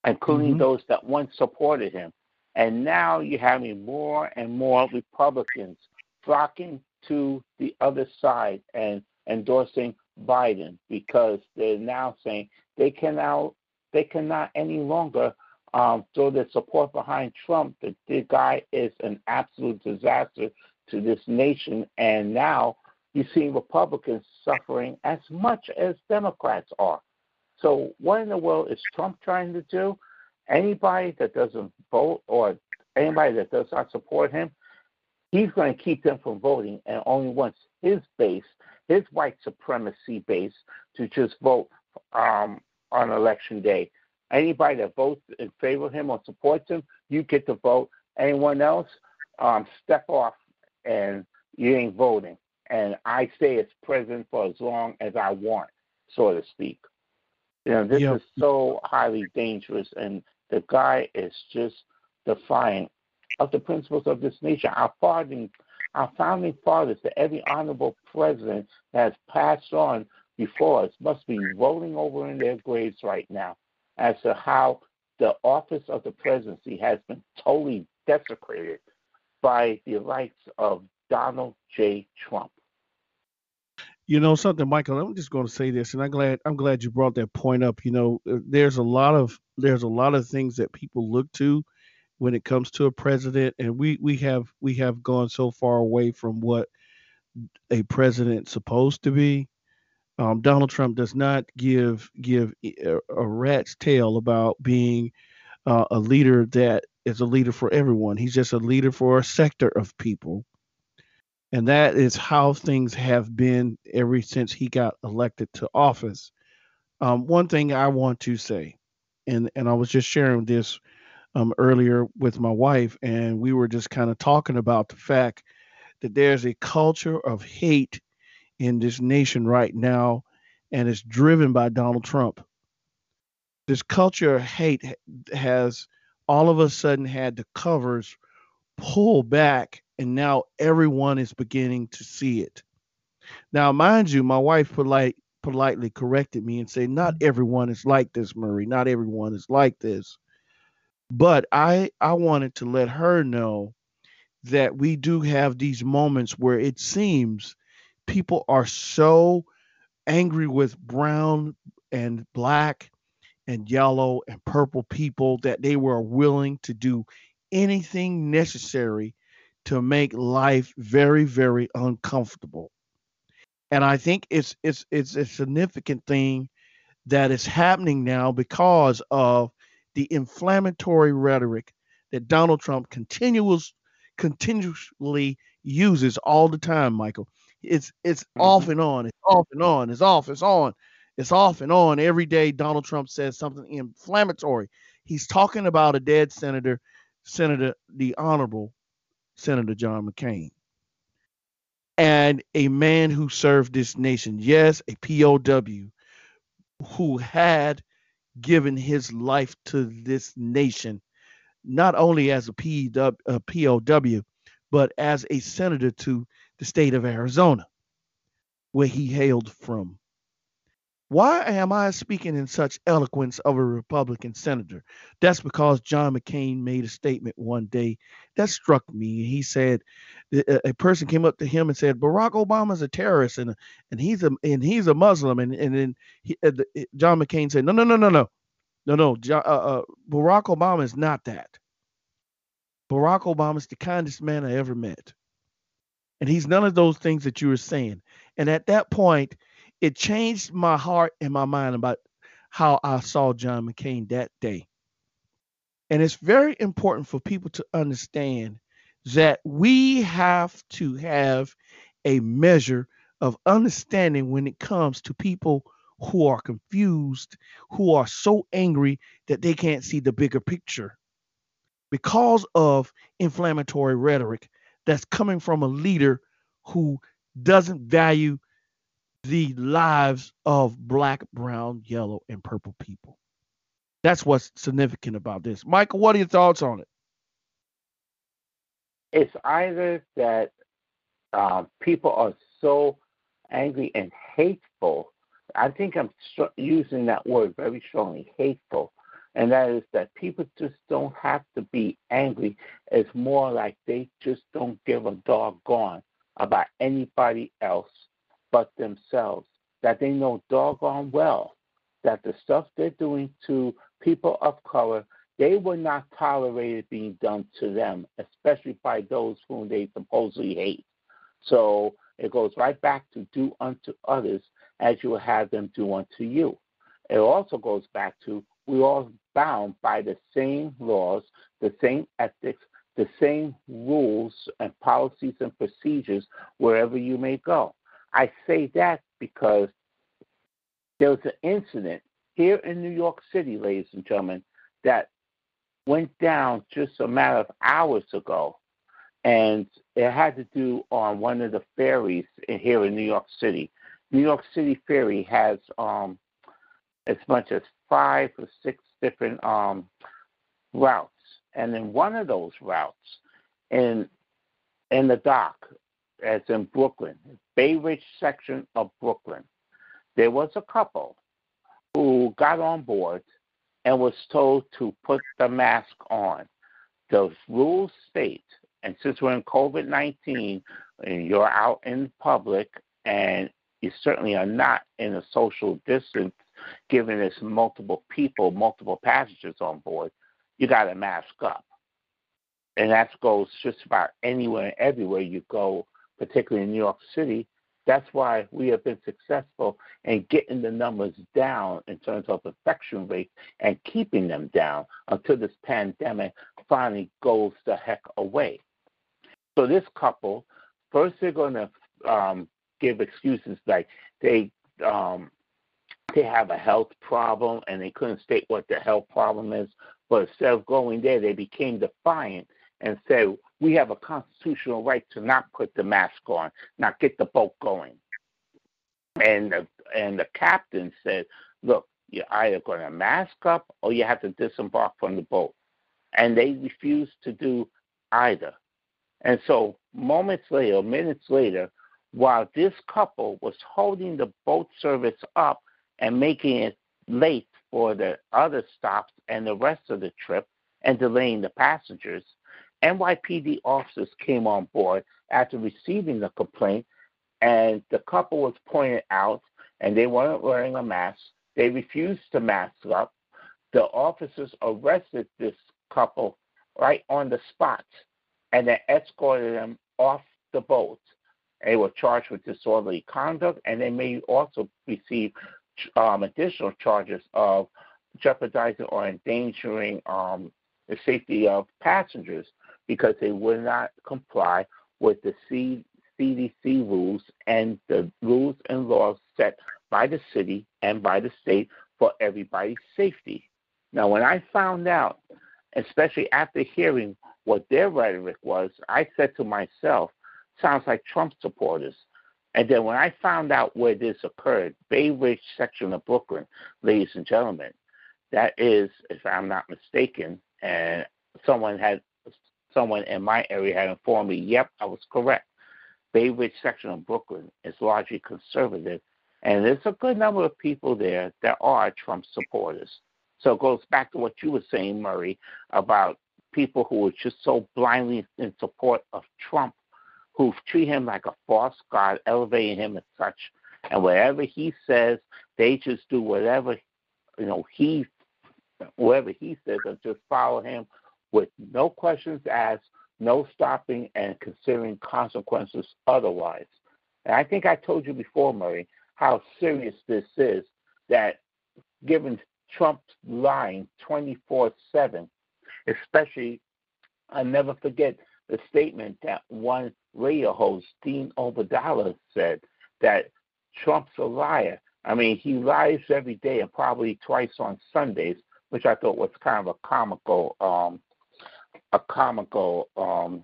including mm-hmm. those that once supported him. And now you're having more and more Republicans flocking to the other side and endorsing Biden because they're now saying they can now they cannot any longer um, throw their support behind Trump. That the guy is an absolute disaster to this nation, and now you see Republicans suffering as much as Democrats are. So, what in the world is Trump trying to do? Anybody that doesn't vote or anybody that does not support him, he's going to keep them from voting and only wants his base, his white supremacy base, to just vote um, on election day. Anybody that votes in favor of him or supports him, you get to vote. Anyone else, um, step off and you ain't voting. And I stay as president for as long as I want, so to speak. You know, this yep. is so highly dangerous, and the guy is just defiant of the principles of this nation. Our founding, our founding fathers, to every honorable president that has passed on before us, must be rolling over in their graves right now as to how the office of the presidency has been totally desecrated by the likes of Donald J. Trump. You know something, Michael. I'm just going to say this, and I'm glad I'm glad you brought that point up. You know, uh, there's a lot of there's a lot of things that people look to when it comes to a president, and we we have we have gone so far away from what a president's supposed to be. Um, Donald Trump does not give give a, a rat's tail about being uh, a leader that is a leader for everyone. He's just a leader for a sector of people, and that is how things have been ever since he got elected to office. Um, one thing I want to say, and and I was just sharing this um, earlier with my wife, and we were just kind of talking about the fact that there's a culture of hate in this nation right now, and it's driven by Donald Trump. This culture of hate has all of a sudden had the covers pull back, and now everyone is beginning to see it. Now, mind you, my wife polite, politely corrected me and said, "Not everyone is like this, Murray. Not everyone is like this." But I I wanted to let her know that we do have these moments where it seems people are so angry with brown and black and yellow and purple people that they were willing to do anything necessary to make life very very uncomfortable and i think it's it's it's a significant thing that is happening now because of the inflammatory rhetoric that donald trump continues continuously uses all the time michael it's it's mm-hmm. off and on. It's off and on. It's off. It's on. It's off and on. Every day Donald Trump says something inflammatory. He's talking about a dead senator, Senator the Honorable Senator John McCain. And a man who served this nation, yes, a POW who had given his life to this nation, not only as a POW, but as a senator to the state of Arizona, where he hailed from. Why am I speaking in such eloquence of a Republican senator? That's because John McCain made a statement one day that struck me. He said a person came up to him and said Barack Obama's a terrorist and and he's a and he's a Muslim and and then he, uh, John McCain said no no no no no no no uh, uh, Barack Obama is not that. Barack Obama is the kindest man I ever met, and he's none of those things that you were saying. And at that point it changed my heart and my mind about how I saw John McCain that day. And it's very important for people to understand that we have to have a measure of understanding when it comes to people who are confused, who are so angry that they can't see the bigger picture because of inflammatory rhetoric that's coming from a leader who doesn't value the lives of black, brown, yellow, and purple people. That's what's significant about this. Michael, what are your thoughts on it? It's either that uh, people are so angry and hateful. I think I'm using that word very strongly, hateful. And that is that people just don't have to be angry. It's more like they just don't give a doggone about anybody else but themselves, that they know doggone well that the stuff they're doing to people of color, they were not tolerated being done to them, especially by those whom they supposedly hate. So it goes right back to do unto others as you will have them do unto you. It also goes back to we're all bound by the same laws, the same ethics, the same rules and policies and procedures wherever you may go. I say that because there was an incident here in New York City, ladies and gentlemen, that went down just a matter of hours ago. And it had to do on one of the ferries here in New York City. New York City Ferry has um, as much as five or six different um, routes. And in one of those routes, in in the dock, as in Brooklyn, Bay Ridge section of Brooklyn, there was a couple who got on board and was told to put the mask on. The rules state, and since we're in COVID 19 and you're out in public and you certainly are not in a social distance, given there's multiple people, multiple passengers on board, you got to mask up. And that goes just about anywhere and everywhere you go particularly in New York City. That's why we have been successful in getting the numbers down in terms of infection rate and keeping them down until this pandemic finally goes the heck away. So this couple, first they're going to um, give excuses like they um, they have a health problem and they couldn't state what the health problem is. But instead of going there, they became defiant and said, we have a constitutional right to not put the mask on, not get the boat going. And the, and the captain said, look, you're either going to mask up or you have to disembark from the boat. And they refused to do either. And so moments later, minutes later, while this couple was holding the boat service up and making it late for the other stops and the rest of the trip and delaying the passengers, NYPD officers came on board after receiving the complaint, and the couple was pointed out, and they weren't wearing a mask. They refused to mask up. The officers arrested this couple right on the spot, and they escorted them off the boat. They were charged with disorderly conduct, and they may also receive um, additional charges of jeopardizing or endangering um, the safety of passengers because they would not comply with the C- CDC rules and the rules and laws set by the city and by the state for everybody's safety. Now, when I found out, especially after hearing what their rhetoric was, I said to myself, sounds like Trump supporters. And then when I found out where this occurred, Bay Ridge section of Brooklyn, ladies and gentlemen, that is, if I'm not mistaken, and someone had someone in my area had informed me, yep, I was correct. Bay Ridge section of Brooklyn is largely conservative And there's a good number of people there that are Trump supporters. So it goes back to what you were saying, Murray, about people who are just so blindly in support of Trump, who treat him like a false god, elevating him as such. And whatever he says, they just do whatever, you know, he, whatever he says, and just follow him with no questions asked, no stopping, and considering consequences otherwise. And I think I told you before, Murray, how serious this is that given Trump's lying 24 7, especially, I'll never forget the statement that one radio host, Dean Obeidallah, said that Trump's a liar. I mean, he lies every day and probably twice on Sundays, which I thought was kind of a comical, um, a comical um,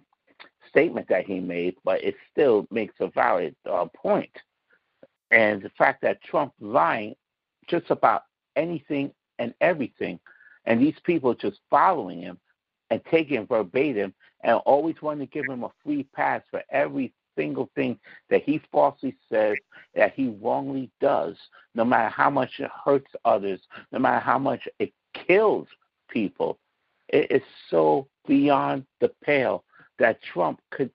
statement that he made, but it still makes a valid uh, point. And the fact that Trump lying just about anything and everything, and these people just following him and taking verbatim and always wanting to give him a free pass for every single thing that he falsely says that he wrongly does, no matter how much it hurts others, no matter how much it kills people. It is so beyond the pale that Trump could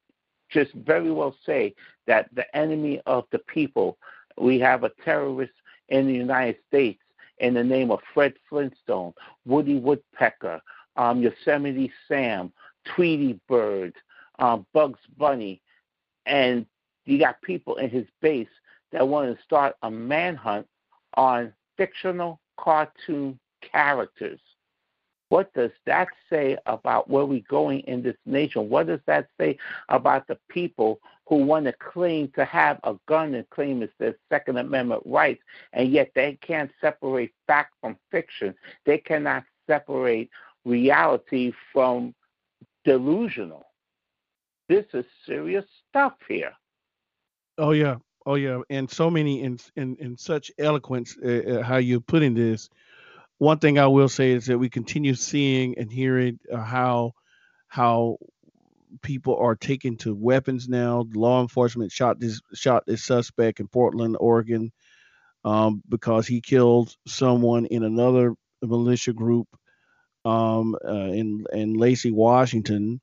just very well say that the enemy of the people, we have a terrorist in the United States in the name of Fred Flintstone, Woody Woodpecker, um, Yosemite Sam, Tweety Bird, um, Bugs Bunny, and you got people in his base that want to start a manhunt on fictional cartoon characters. What does that say about where we're going in this nation? What does that say about the people who want to claim to have a gun and claim it's their Second Amendment rights, and yet they can't separate fact from fiction? They cannot separate reality from delusional. This is serious stuff here. Oh yeah, oh yeah, and so many in in in such eloquence uh, how you're putting this. One thing I will say is that we continue seeing and hearing uh, how how people are taken to weapons now. Law enforcement shot this shot this suspect in Portland, Oregon, um, because he killed someone in another militia group um, uh, in in Lacey, Washington.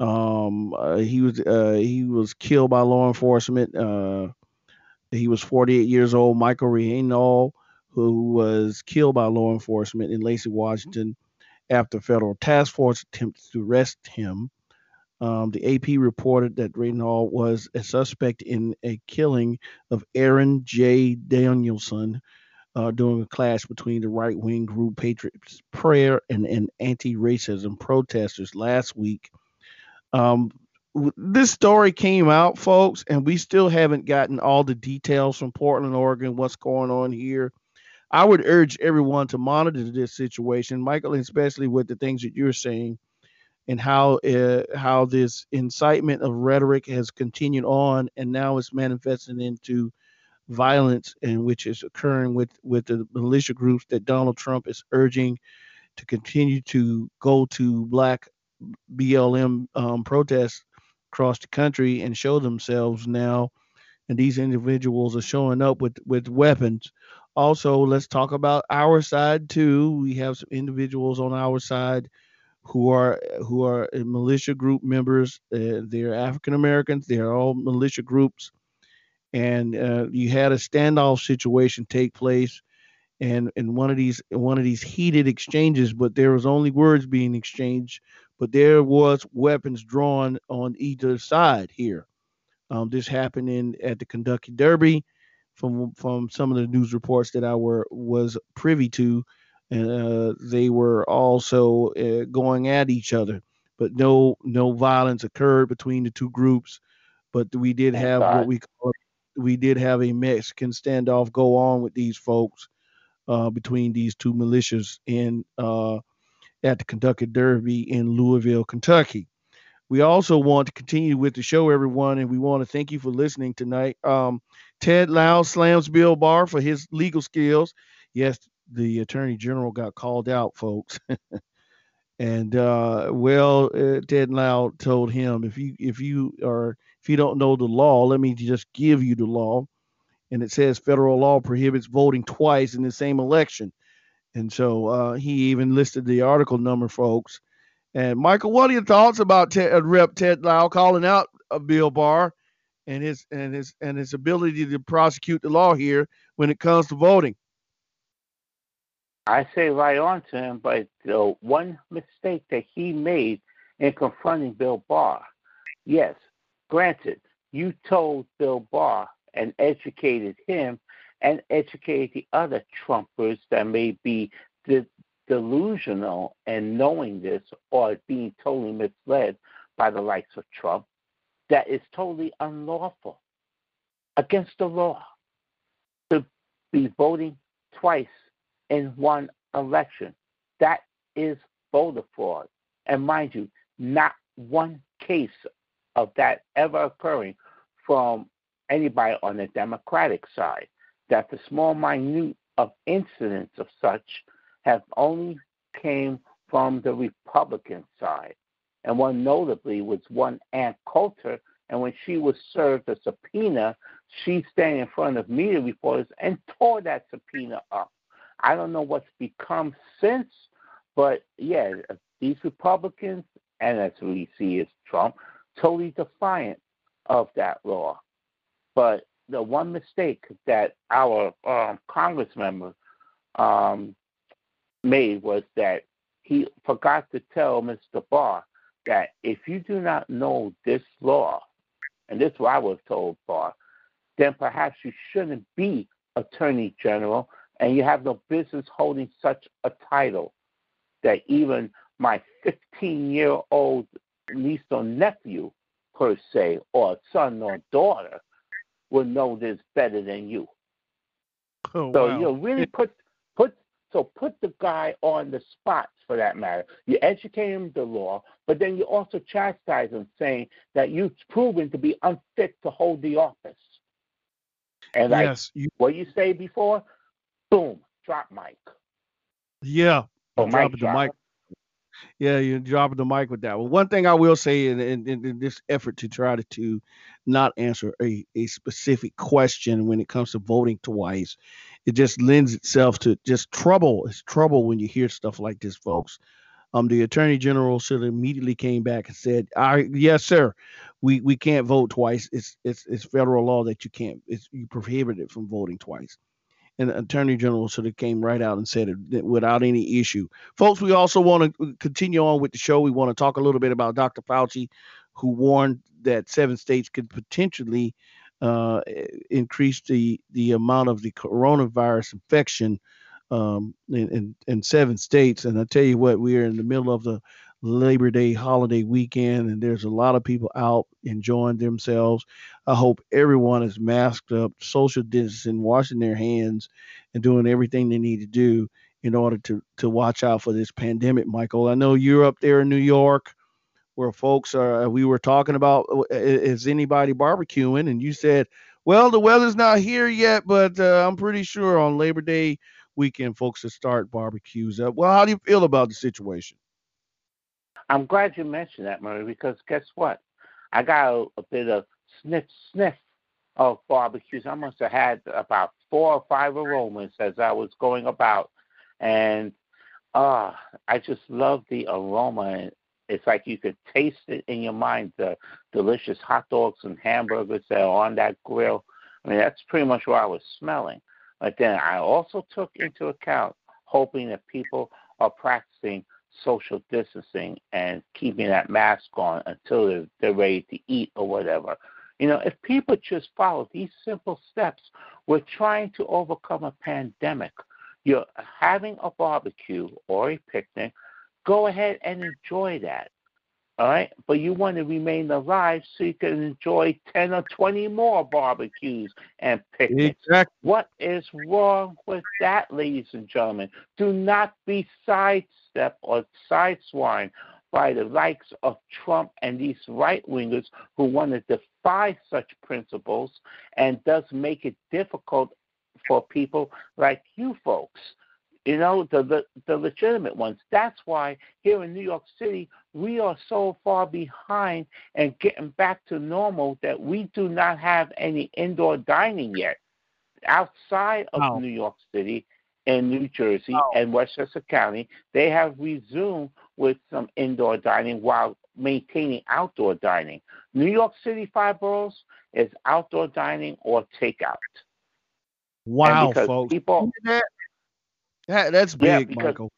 Um, uh, he was uh, he was killed by law enforcement. Uh, he was 48 years old, Michael Reinoehl, who was killed by law enforcement in Lacey, Washington, after federal task force attempted to arrest him. Um, the AP reported that Reinoehl was a suspect in a killing of Aaron J. Danielson, uh, during a clash between the right wing group Patriots Prayer and, and anti racism protesters last week. Um, this story came out, folks, and we still haven't gotten all the details from Portland, Oregon, what's going on here. I would urge everyone to monitor this situation, Michael, especially with the things that you're saying and how uh, how this incitement of rhetoric has continued on and now it's manifesting into violence and which is occurring with with the militia groups that Donald Trump is urging to continue to go to black BLM um, protests across the country and show themselves now. And these individuals are showing up with with weapons also let's talk about our side too. We have some individuals on our side who are who are militia group members. Uh, they're african americans. They're all militia groups. And uh, you had a standoff situation take place and in one of these one of these heated exchanges but there was only words being exchanged but there was weapons drawn on either side here. Um, this happened in at the kentucky derby from from some of the news reports that i were was privy to and uh, they were also uh, going at each other. But no no violence occurred between the two groups. But we did have what we call we did have a Mexican standoff go on with these folks uh, between these two militias in uh, at the Kentucky Derby in Louisville, Kentucky. We also want to continue with the show, everyone, and we want to thank you for listening tonight. Um, Ted Lieu slams Bill Barr for his legal skills. Yes, the Attorney General got called out, folks. [laughs] and uh, well, uh, Ted Lieu told him if you if you are if you don't know the law, let me just give you the law. and it says federal law prohibits voting twice in the same election. And so uh, he even listed the article number, folks. And Michael, what are your thoughts about Ted, uh, Rep. Ted Lieu calling out uh, Bill Barr and his and his and his ability to prosecute the law here when it comes to voting? I say right on to him, but the one mistake that he made in confronting Bill Barr, yes, granted, you told Bill Barr and educated him and educated the other Trumpers that may be delusional and knowing this or being totally misled by the likes of Trump that is totally unlawful against the law to be voting twice in one election. That is voter fraud. And mind you, not one case of that ever occurring from anybody on the Democratic side. That the small minute of incidents of such have only came from the Republican side. And one notably was one Ann Coulter, and when she was served a subpoena, she standing in front of media reporters and tore that subpoena up. I don't know what's become since, but yeah, these Republicans, and as we see is Trump, totally defiant of that law. But the one mistake that our um, Congress member um, made was that he forgot to tell Mr. Barr that if you do not know this law, and this is what I was told, Barr, then perhaps you shouldn't be Attorney General and you have no business holding such a title that even my 15 year old niece or nephew, per se, or son or daughter, would know this better than you. Oh, so wow. you know, really [laughs] put so put the guy on the spot for that matter. You educate him the law, but then you also chastise him, saying that you've proven to be unfit to hold the office. And like yes, you, what you say before, boom, drop mic. yeah, Oh, mic the drop. mic. Yeah, you're dropping the mic with that. Well, one thing I will say in, in, in this effort to try to, to not answer a, a specific question when it comes to voting twice, it just lends itself to just trouble. It's trouble when you hear stuff like this, folks. Um, the attorney general should immediately came back and said, "I yes, sir, we we can't vote twice. It's it's it's federal law that you can't. It's you prohibited from voting twice." and the attorney general should have came right out and said it without any issue. Folks, we also want to continue on with the show. We want to talk a little bit about Dr. Fauci, who warned that seven states could potentially uh, increase the the amount of the coronavirus infection um, in, in in seven states. And I tell you what, we are in the middle of the Labor Day holiday weekend, and there's a lot of people out enjoying themselves. I hope everyone is masked up, social distancing, washing their hands, and doing everything they need to do in order to to watch out for this pandemic. Michael, I know you're up there in New York, where folks are. We were talking about is anybody barbecuing, and you said, well, the weather's not here yet, but uh, I'm pretty sure on Labor Day weekend, folks will start barbecues. up well, how do you feel about the situation? I'm glad you mentioned that, Murray, because guess what? I got a, a bit of sniff sniff of barbecues. I must have had about four or five aromas as I was going about, and uh, I just love the aroma. It's like you could taste it in your mind, the delicious hot dogs and hamburgers that are on that grill. I mean, that's pretty much what I was smelling. But then I also took into account hoping that people are practicing social distancing and keeping that mask on until they're, they're ready to eat or whatever. You know, if people just follow these simple steps, we're trying to overcome a pandemic. You're having a barbecue or a picnic, go ahead and enjoy that. All right? But you want to remain alive so you can enjoy 10 or 20 more barbecues and picnics. Exactly. What is wrong with that, ladies and gentlemen? Do not be sidestepped or sideswined by the likes of Trump and these right wingers who want to defy such principles and thus make it difficult for people like you folks. You know, the, the the legitimate ones. That's why here in New York City we are so far behind and getting back to normal that we do not have any indoor dining yet. Outside of wow. New York City and New Jersey wow. and Westchester County, they have resumed with some indoor dining while maintaining outdoor dining. New York City, five boroughs, is outdoor dining or takeout. Wow, folks. People, that, that, that's big, yeah, Michael.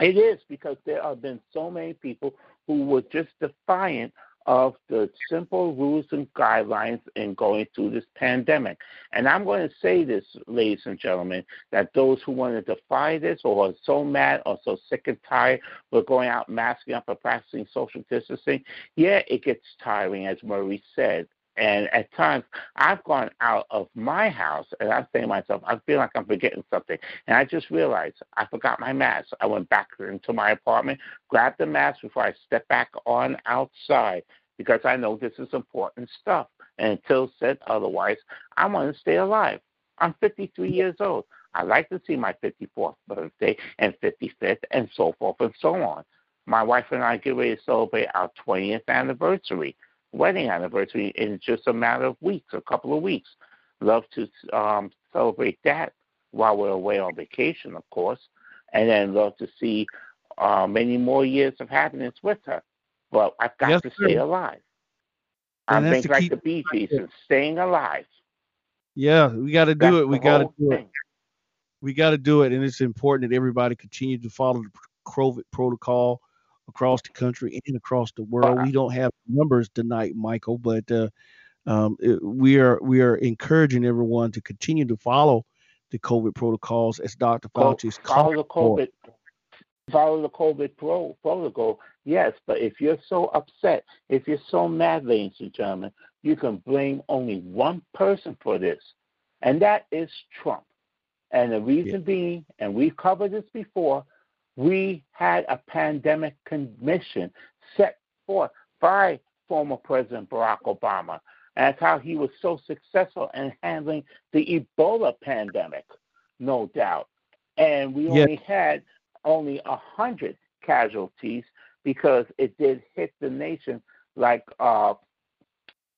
It is because there have been so many people who were just defiant of the simple rules and guidelines in going through this pandemic. And I'm going to say this, ladies and gentlemen, that those who want to defy this or are so mad or so sick and tired with going out masking up and practicing social distancing, yeah, it gets tiring, as Murray said. And at times, I've gone out of my house and I'm saying to myself, I feel like I'm forgetting something. And I just realized I forgot my mask. I went back into my apartment, grabbed the mask before I step back on outside because I know this is important stuff. And until said otherwise, I want to stay alive. I'm 53 years old. I like to see my 54th birthday and 55th and so forth and so on. My wife and I get ready to celebrate our 20th anniversary wedding anniversary in just a matter of weeks, a couple of weeks. Love to um, celebrate that while we're away on vacation, of course, and then love to see uh, many more years of happiness with her. But I've got yes, to sir. stay alive. And I think like the Bee Gees and staying alive. Yeah, we got to do it. We got to do thing. it. We got to do it, and it's important that everybody continue to follow the COVID protocol across the country and across the world. We don't have numbers tonight, Michael, but uh, um, it, we are we are encouraging everyone to continue to follow the COVID protocols as Dr. Fauci is follow the COVID. Follow the COVID pro- protocol, yes, but if you're so upset, if you're so mad, ladies and gentlemen, you can blame only one person for this, and that is Trump. And the reason yeah. being, and we've covered this before, we had a pandemic commission set forth by former President Barack Obama. And that's how he was so successful in handling the Ebola pandemic, no doubt. And we only had only a hundred casualties because it did hit the nation like uh,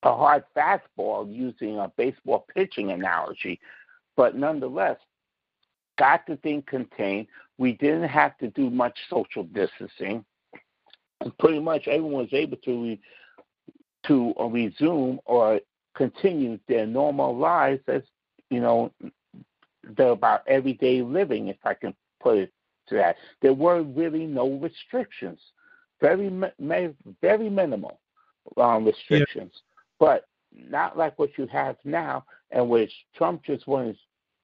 a hard fastball using a baseball pitching analogy. But nonetheless, got the thing contained. We didn't have to do much social distancing. And pretty much everyone was able to re, to uh, resume or continue their normal lives as you know they're about everyday living, if I can put it to that. There were really no restrictions, very very minimal um, restrictions, yeah. but not like what you have now, and which Trump just wanted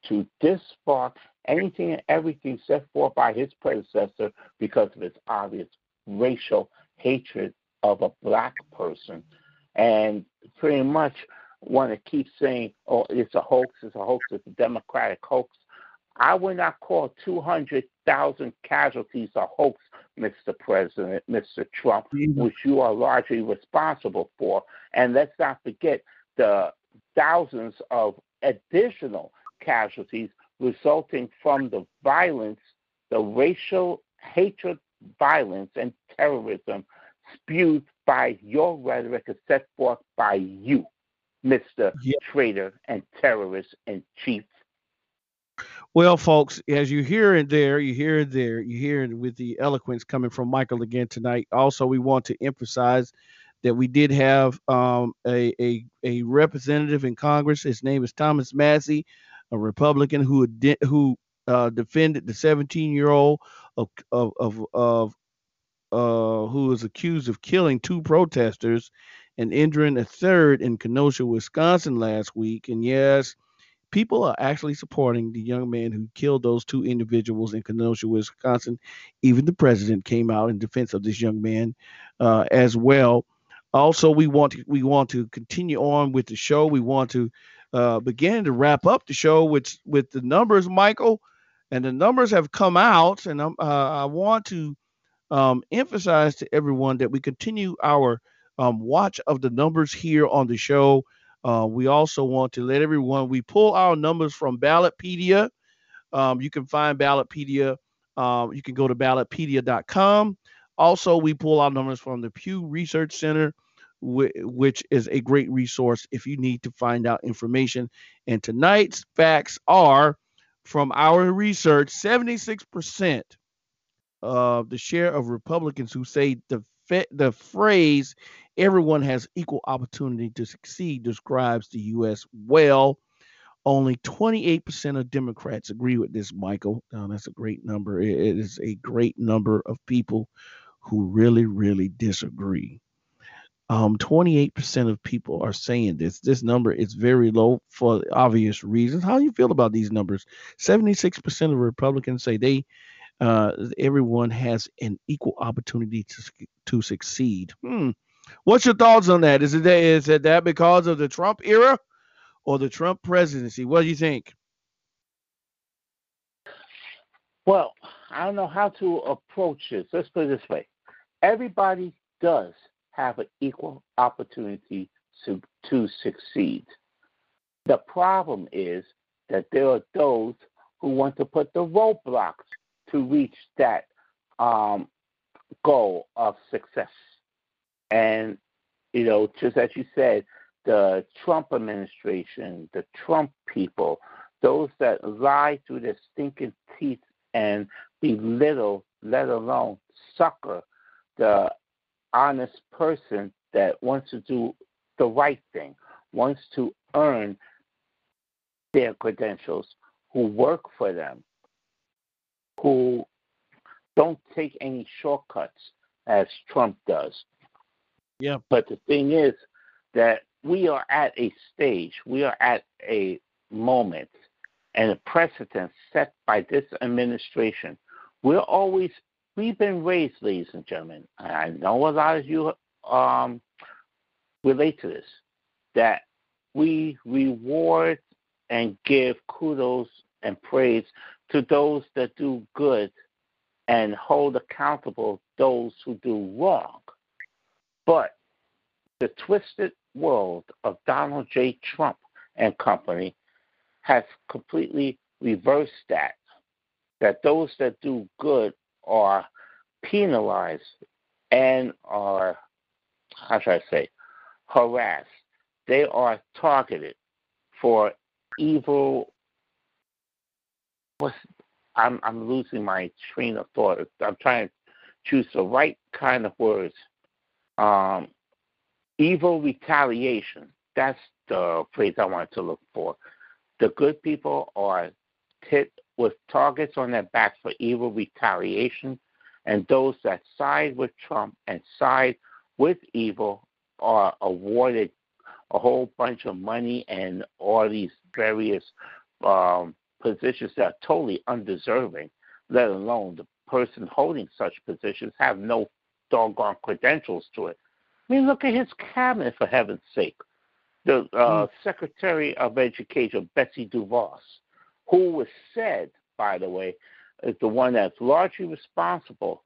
to disbark anything and everything set forth by his predecessor because of his obvious racial hatred of a black person. And pretty much want to keep saying, oh, it's a hoax, it's a hoax, it's a Democratic hoax. I would not call 200,000 casualties a hoax, Mr. President, Mr. Trump, mm-hmm. which you are largely responsible for. And let's not forget the thousands of additional casualties resulting from the violence, the racial hatred, violence, and terrorism spewed by your rhetoric and set forth by you, Mr. Yeah. Traitor and terrorist in chief. Well, folks, as you hear it there, you hear it there, you hear it with the eloquence coming from Michael again tonight. Also, we want to emphasize that we did have um, a, a, a representative in Congress. His name is Thomas Massie a Republican who who uh, defended the 17 year old of of of, of uh, who was accused of killing two protesters and injuring a third in Kenosha, Wisconsin last week. And yes, people are actually supporting the young man who killed those two individuals in Kenosha, Wisconsin. Even the president came out in defense of this young man uh, as well. Also, we want to we want to continue on with the show. We want to uh, beginning to wrap up the show with with the numbers, Michael, and the numbers have come out, and uh, i want to um, emphasize to everyone that we continue our um, watch of the numbers here on the show. Uh, we also want to let everyone we pull our numbers from Ballotpedia. Um, you can find Ballotpedia. Um, you can go to ballotpedia.com. Also, we pull our numbers from the Pew Research Center which is a great resource if you need to find out information. And tonight's facts are from our research 76% of the share of Republicans who say the, the phrase everyone has equal opportunity to succeed describes the U.S. well. Only 28% of Democrats agree with this, Michael. That's a great number. It is a great number of people who really, really disagree. Um, 28% of people are saying this. This number is very low for obvious reasons. How do you feel about these numbers? 76% of Republicans say they uh, everyone has an equal opportunity to to succeed. Hmm. What's your thoughts on that? Is it that, is it that because of the Trump era or the Trump presidency? What do you think? Well, I don't know how to approach this. Let's put it this way: everybody does have an equal opportunity to, to succeed. The problem is that there are those who want to put the roadblocks to reach that um, goal of success. And, you know, just as you said, the Trump administration, the Trump people, those that lie through their stinking teeth and belittle, let alone sucker the honest person that wants to do the right thing, wants to earn their credentials, who work for them, who don't take any shortcuts as Trump does. Yeah. But the thing is that we are at a stage, we are at a moment and a precedent set by this administration. We're always we've been raised, ladies and gentlemen. I know a lot of you um, relate to this. That we reward and give kudos and praise to those that do good and hold accountable those who do wrong. But the twisted world of Donald J. Trump and company has completely reversed that. That those that do good are penalized and are, how should I say, harassed. They are targeted for evil. What's, I'm, I'm losing my train of thought. I'm trying to choose the right kind of words. Um, evil retaliation. That's the phrase I wanted to look for. The good people are hit with targets on their backs for evil retaliation, and those that side with Trump and side with evil are awarded a whole bunch of money and all these various um, positions that are totally undeserving, let alone the person holding such positions have no doggone credentials to it. I mean, look at his cabinet, for heaven's sake. The uh, mm. Secretary of Education, Betsy DeVos, who was said, by the way, is the one that's largely responsible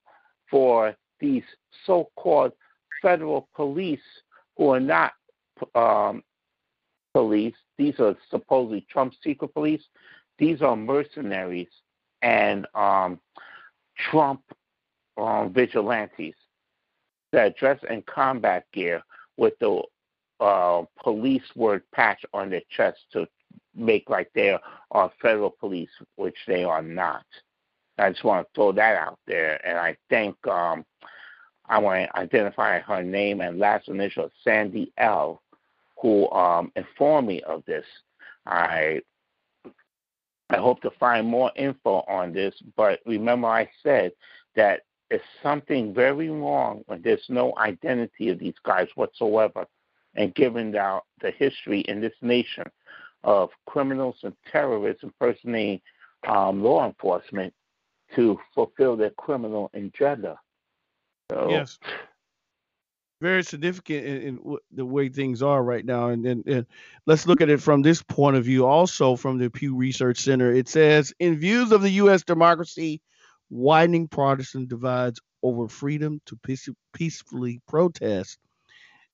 for these so called federal police who are not um, police. These are supposedly Trump secret police. These are mercenaries and um, Trump um, vigilantes that dress in combat gear with the uh, police word patch on their chest to make like they are federal police, which they are not. I just want to throw that out there, and I think um, I want to identify her name and last initial, Sandy L, who um, informed me of this. I I hope to find more info on this, but remember I said that it's something very wrong when there's no identity of these guys whatsoever. And given the, the history in this nation of criminals and terrorists impersonating um, law enforcement to fulfill their criminal agenda. So, yes. Very significant in, in, the way things are right now. And, and let's look at it from this point of view, also from the Pew Research Center. It says, in views of the U.S. democracy, widening partisan divides over freedom to peace, peacefully protest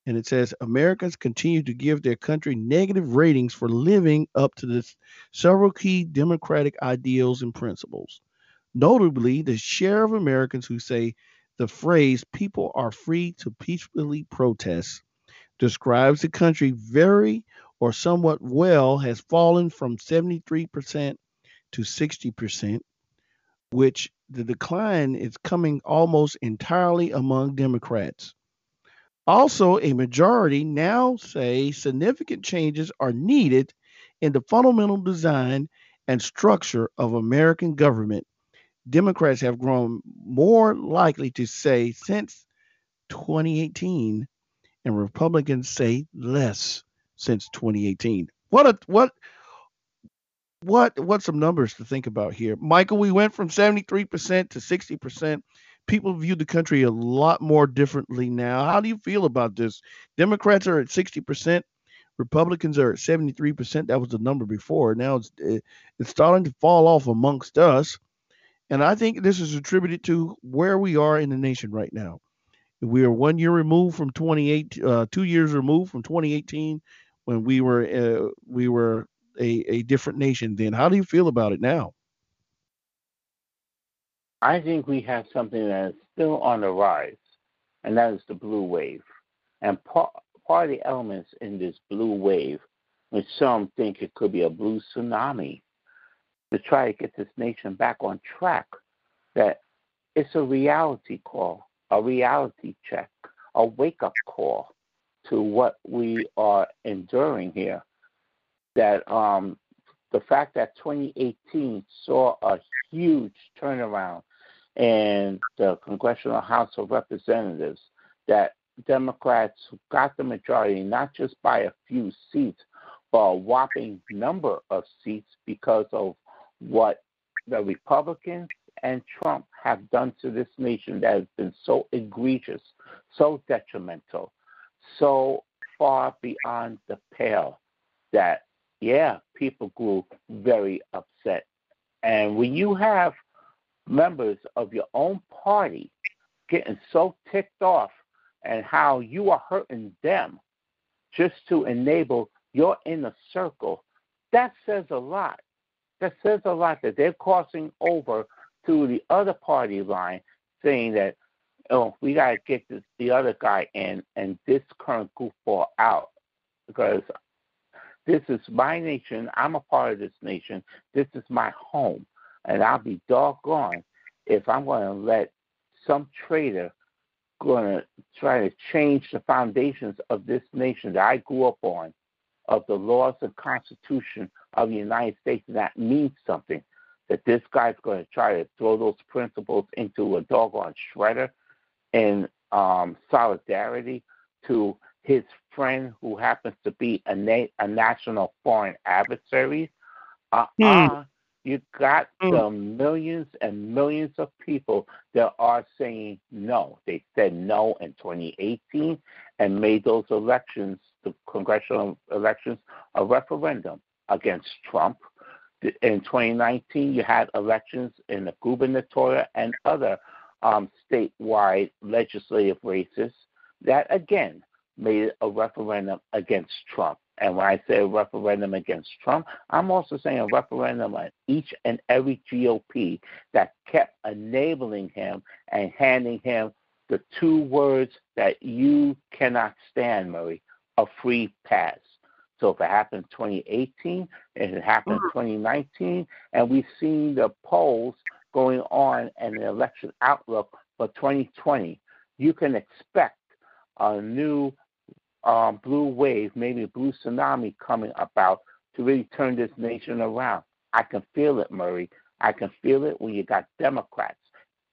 and it says Americans continue to give their country negative ratings for living up to the several key democratic ideals and principles. Notably, the share of Americans who say the phrase people are free to peacefully protest describes the country very or somewhat well has fallen from 73% to 60%, which the decline is coming almost entirely among Democrats. Also, a majority now say significant changes are needed in the fundamental design and structure of American government. Democrats have grown more likely to say since 2018, and Republicans say less since 2018. What a what what what some numbers to think about here. Michael, we went from 73% to 60%. People view the country a lot more differently now. How do you feel about this? Democrats are at 60%, Republicans are at 73%. That was the number before. Now it's it's starting to fall off amongst us. And I think this is attributed to where we are in the nation right now. We are one year removed from 28, uh, two years removed from 2018, when we were uh, we were a, a different nation. Then, how do you feel about it now? I think we have something that is still on the rise, and that is the blue wave. And part, part of the elements in this blue wave, which some think it could be a blue tsunami, to try to get this nation back on track, that it's a reality call, a reality check, a wake up call to what we are enduring here. That um, the fact that 2018 saw a huge turnaround in the Congressional House of Representatives, that Democrats got the majority not just by a few seats, but a whopping number of seats because of what the Republicans and Trump have done to this nation that has been so egregious, so detrimental, so far beyond the pale that, yeah, people grew very upset. And when you have members of your own party getting so ticked off and how you are hurting them just to enable your inner circle, that says a lot. That says a lot that they're crossing over to the other party line saying that oh, we got to get this the other guy in and this current goofball out because this is my nation. I'm a part of this nation. This is my home, and I'll be doggone if I'm going to let some traitor going to try to change the foundations of this nation that I grew up on, of the laws and Constitution of the United States, and that means something. That this guy's going to try to throw those principles into a doggone shredder in um, solidarity to his friend who happens to be a, na- a national foreign adversary. Uh uh hmm. You got mm. the millions and millions of people that are saying no. They said no in 2018 and made those elections, the congressional elections, a referendum against Trump. In 2019, you had elections in the gubernatorial and other um, statewide legislative races that again made a referendum against Trump. And when I say a referendum against Trump, I'm also saying a referendum on each and every GOP that kept enabling him and handing him the two words that you cannot stand, Murray a free pass. So if it happened in 2018, it happened mm-hmm. in 2019, and we've seen the polls going on and the election outlook for 2020, you can expect a new um, blue wave, maybe a blue tsunami coming about to really turn this nation around. I can feel it, Murray. I can feel it when you got Democrats,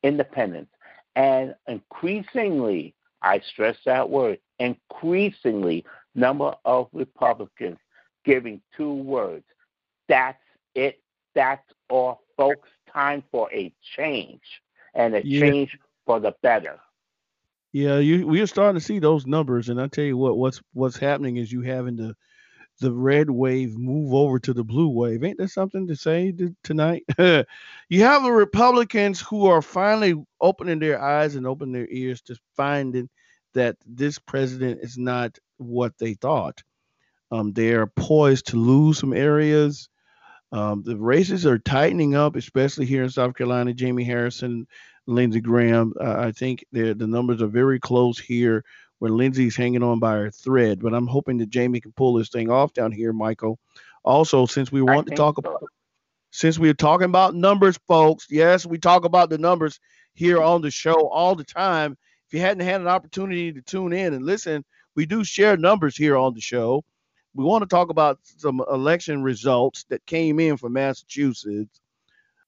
independents, and increasingly, I stress that word, increasingly, number of Republicans giving two words. That's it. That's all, folks time for a change and a yeah. change for the better. Yeah, you we are starting to see those numbers, and I tell you what, what's what's happening is you having the the red wave move over to the blue wave. Ain't there something to say to, tonight? [laughs] you have the Republicans who are finally opening their eyes and opening their ears to finding that this president is not what they thought. Um, they are poised to lose some areas. Um, the races are tightening up, especially here in South Carolina. Jamie Harrison, Lindsey Graham. Uh, I think the numbers are very close here where Lindsey's hanging on by her thread. But I'm hoping that Jamie can pull this thing off down here, Michael. Also, since we want to talk so. about since we're talking about numbers, folks, yes, we talk about the numbers here on the show all the time. If you hadn't had an opportunity to tune in and listen, we do share numbers here on the show. We want to talk about some election results that came in for Massachusetts.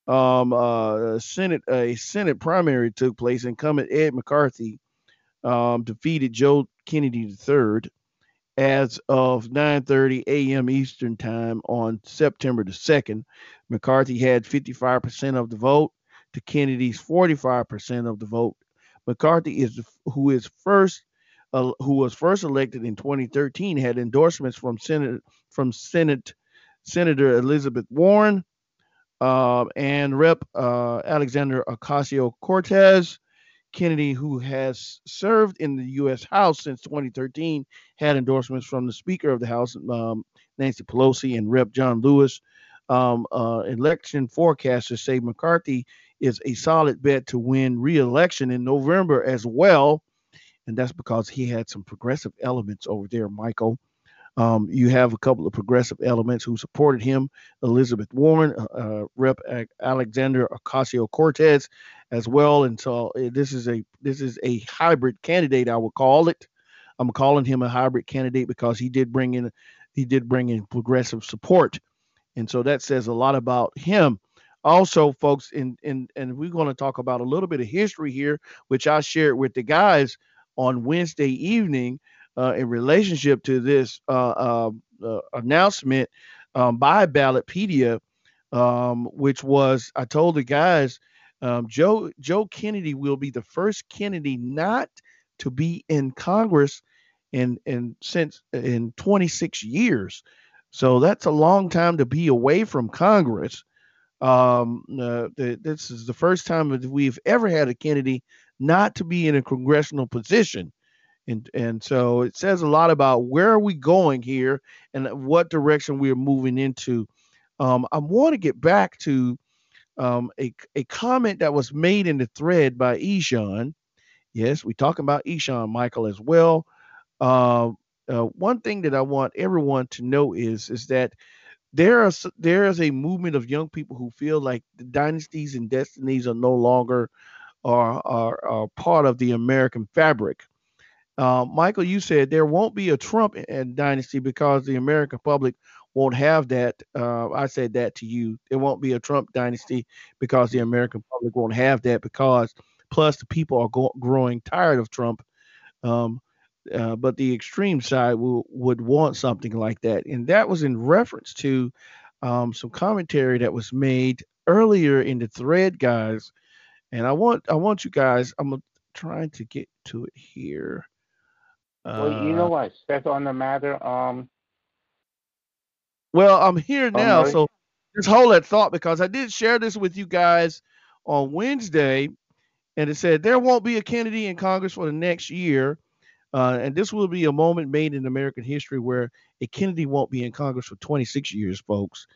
Um, uh, Senate a Senate primary took place. Incumbent Ed McCarthy um, defeated Joe Kennedy III as of 9:30 a.m. Eastern Time on September the 2nd. McCarthy had 55% of the vote to Kennedy's 45% of the vote. McCarthy is who is first uh, who was first elected in 2013 had endorsements from Senate from Senate Senator Elizabeth Warren uh, and Rep. Uh, Alexander Ocasio Cortez. Kennedy, who has served in the U.S. House since 2013, had endorsements from the Speaker of the House, um, Nancy Pelosi, and Rep. John Lewis. Um, uh, election forecasters say McCarthy is a solid bet to win re-election in November as well, and that's because he had some progressive elements over there, Michael. Um, you have a couple of progressive elements who supported him Elizabeth Warren, uh, uh Rep. Alexander Ocasio Cortez, as well. And so uh, this is a this is a hybrid candidate, I would call it. I'm calling him a hybrid candidate because he did bring in he did bring in progressive support, and so that says a lot about him. Also, folks, and and and we're going to talk about a little bit of history here, which I shared with the guys on Wednesday evening uh, in relationship to this uh, uh, uh announcement um, by Ballotpedia, um, which was I told the guys um, Joe Joe Kennedy will be the first Kennedy not to be in Congress in in since in 26 years. So that's a long time to be away from Congress. Um, uh, this is the first time that we've ever had a Kennedy not to be in a congressional position and and so it says a lot about where are we going here and what direction we are moving into um, i want to get back to um, a, a comment that was made in the thread by Eshawn. Yes, we talking about Eshawn Michael as well. Uh, uh, one thing that I want everyone to know is is that there is there is a movement of young people who feel like the dynasties and destinies are no longer are are, are part of the American fabric. Uh, Michael, you said there won't be a Trump dynasty because the American public won't have that. Uh, I said that to you. It won't be a Trump dynasty because the American public won't have that because plus the people are go- growing tired of Trump. Um, uh, but the extreme side would want something like that. And that was in reference to um, some commentary that was made earlier in the thread, guys. And I want I want you guys, I'm trying to get to it here. Well, you know uh, what? That's on the matter. Um. Well, I'm here oh, now, so just hold that thought because I did share this with you guys on Wednesday, and it said there won't be a Kennedy in Congress for the next year, uh, and this will be a moment made in American history where a Kennedy won't be in Congress for 26 years, folks.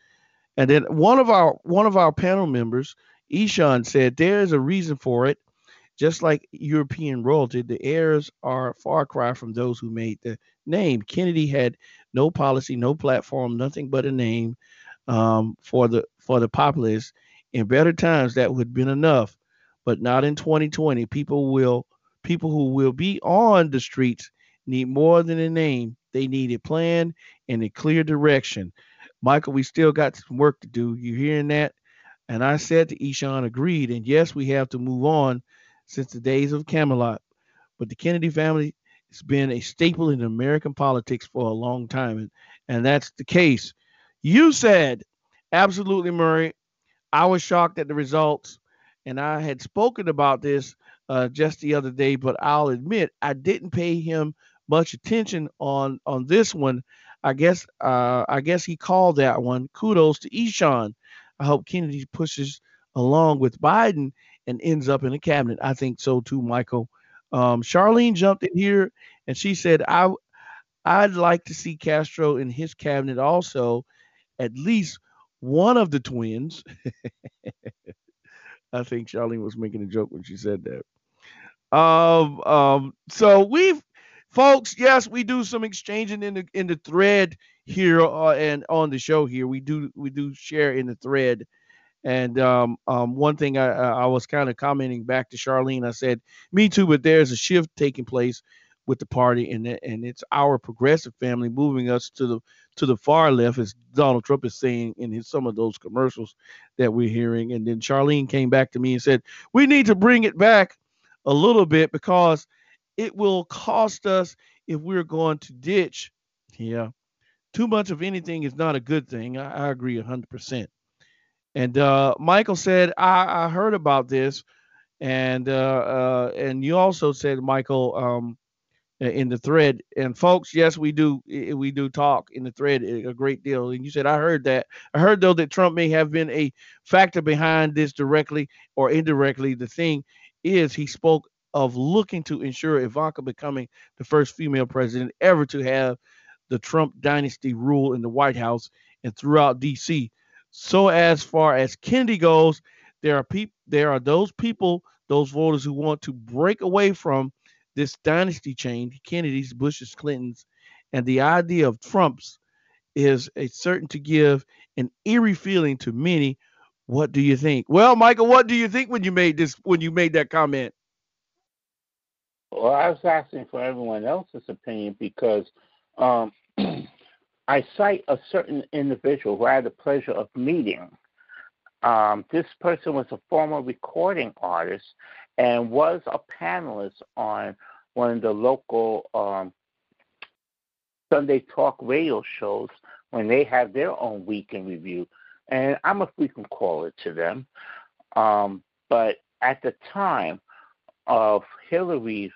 And then one of our one of our panel members, Eshawn, said there is a reason for it. Just like European royalty, the heirs are far cry from those who made the name. Kennedy had no policy, no platform, nothing but a name um, for the for the populace. In better times, that would have been enough, but not in 2020. People will people who will be on the streets need more than a name. They need a plan and a clear direction. Michael, we still got some work to do. You hearing that? And I said to Eshawn, agreed. And yes, we have to move on since the days of Camelot. But the Kennedy family has been a staple in American politics for a long time, and, and that's the case. You said, absolutely, Murray. I was shocked at the results, and I had spoken about this uh, just the other day, but I'll admit I didn't pay him much attention on on this one. I guess uh, I guess he called that one. Kudos to Eshawn. I hope Kennedy pushes along with Biden and ends up in a cabinet. I think so too, Michael. Um, Charlene jumped in here and she said, I, I'd like to see Castro in his cabinet also, at least one of the twins. [laughs] I think Charlene was making a joke when she said that. Um, um, so we've folks. Yes, we do some exchanging in the in the thread here uh, and on the show here. We do we do share in the thread. And um, um, one thing I, I was kind of commenting back to Charlene, I said, "Me too," but there's a shift taking place with the party, and and it's our progressive family moving us to the to the far left, as Donald Trump is saying in his, some of those commercials that we're hearing. And then Charlene came back to me and said, "We need to bring it back a little bit because it will cost us if we're going to ditch." Yeah, too much of anything is not a good thing. I, I agree hundred percent. And uh, Michael said, I, I, heard about this, and uh, uh, and you also said, Michael, um, in the thread. And folks, yes, we do we do talk in the thread a great deal. And you said I heard that. I heard though that Trump may have been a factor behind this directly or indirectly. The thing is, he spoke of looking to ensure Ivanka becoming the first female president ever to have the Trump dynasty rule in the White House and throughout D.C. So as far as Kennedy goes, there are people, there are those people, those voters who want to break away from this dynasty chain, Kennedy's, Bush's, Clinton's, and the idea of Trump's is a certain to give an eerie feeling to many. What do you think? Well, Michael, what do you think when you made this when you made that comment? Well, I was asking for everyone else's opinion because um, I cite a certain individual who I had the pleasure of meeting. Um, this person was a former recording artist and was a panelist on one of the local um, Sunday talk radio shows when they have their own weekend review. And I'm a frequent caller to them. Um, but at the time of Hillary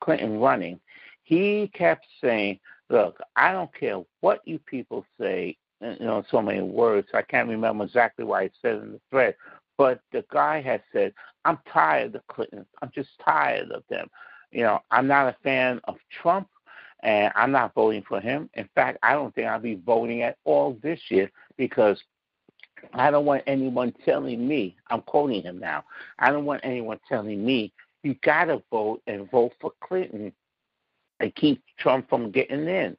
Clinton running, he kept saying, Look, I don't care what you people say, you know, so many words. I can't remember exactly what I said in the thread, but the guy has said, I'm tired of the Clintons. I'm just tired of them. You know, I'm not a fan of Trump, and I'm not voting for him. In fact, I don't think I'll be voting at all this year because I don't want anyone telling me, I'm quoting him now, I don't want anyone telling me, you got to vote and vote for Clinton and keep Trump from getting in.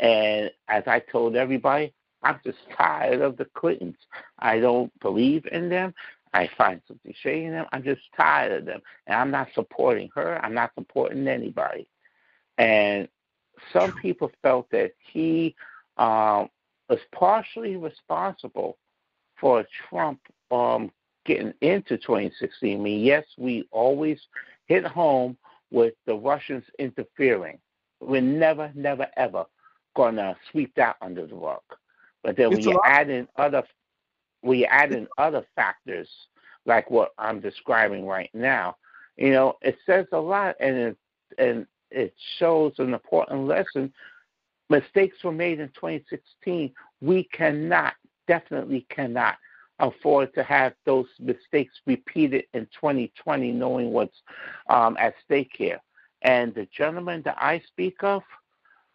And as I told everybody, I'm just tired of the Clintons. I don't believe in them. I find something shady in them. I'm just tired of them. And I'm not supporting her. I'm not supporting anybody. And some people felt that he um, was partially responsible for Trump um, getting into 2016. I mean, yes, we always hit home with the Russians interfering. We're never, never, ever going to sweep that under the rug. But then it's when you add in other we add in other factors like what I'm describing right now, you know, it says a lot and it, and it shows an important lesson. Mistakes were made in 2016. We cannot, definitely cannot afford to have those mistakes repeated in 2020, knowing what's um, at stake here. And the gentleman that I speak of,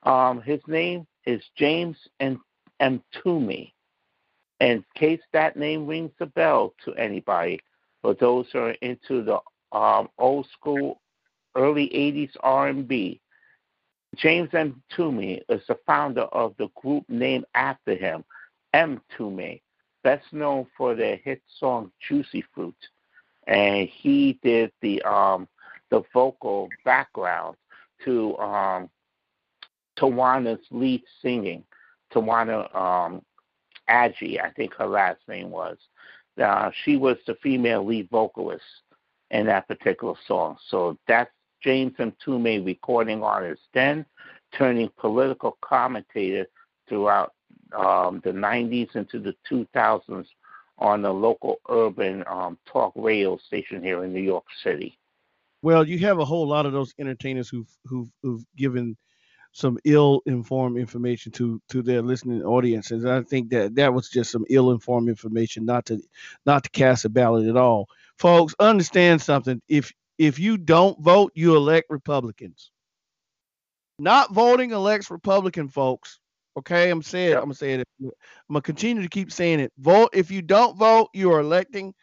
um, his name is James M. Toomey. In case that name rings a bell to anybody, for those who are into the um, old school, early 80s R&B, James M. Toomey is the founder of the group named after him, M. Toomey, best known for their hit song Juicy Fruit. And he did the um, the vocal background to um, Tawana's lead singing. Tawana um, Agee, I think her last name was. Uh, she was the female lead vocalist in that particular song. So that's James M. Toomey, recording artist, then turning political commentator throughout um, the 90s into the 2000s on the local urban um, talk radio station here in New York City. Well, you have a whole lot of those entertainers who've who've, who've given some ill-informed information to to their listening audiences. I think that that was just some ill-informed information, not to not to cast a ballot at all. Folks, understand something. If if you don't vote, you elect Republicans. Not voting elects Republican, folks. Okay, I'm saying yep. I'm gonna say it. I'm gonna continue to keep saying it. Vote if you don't vote, you are electing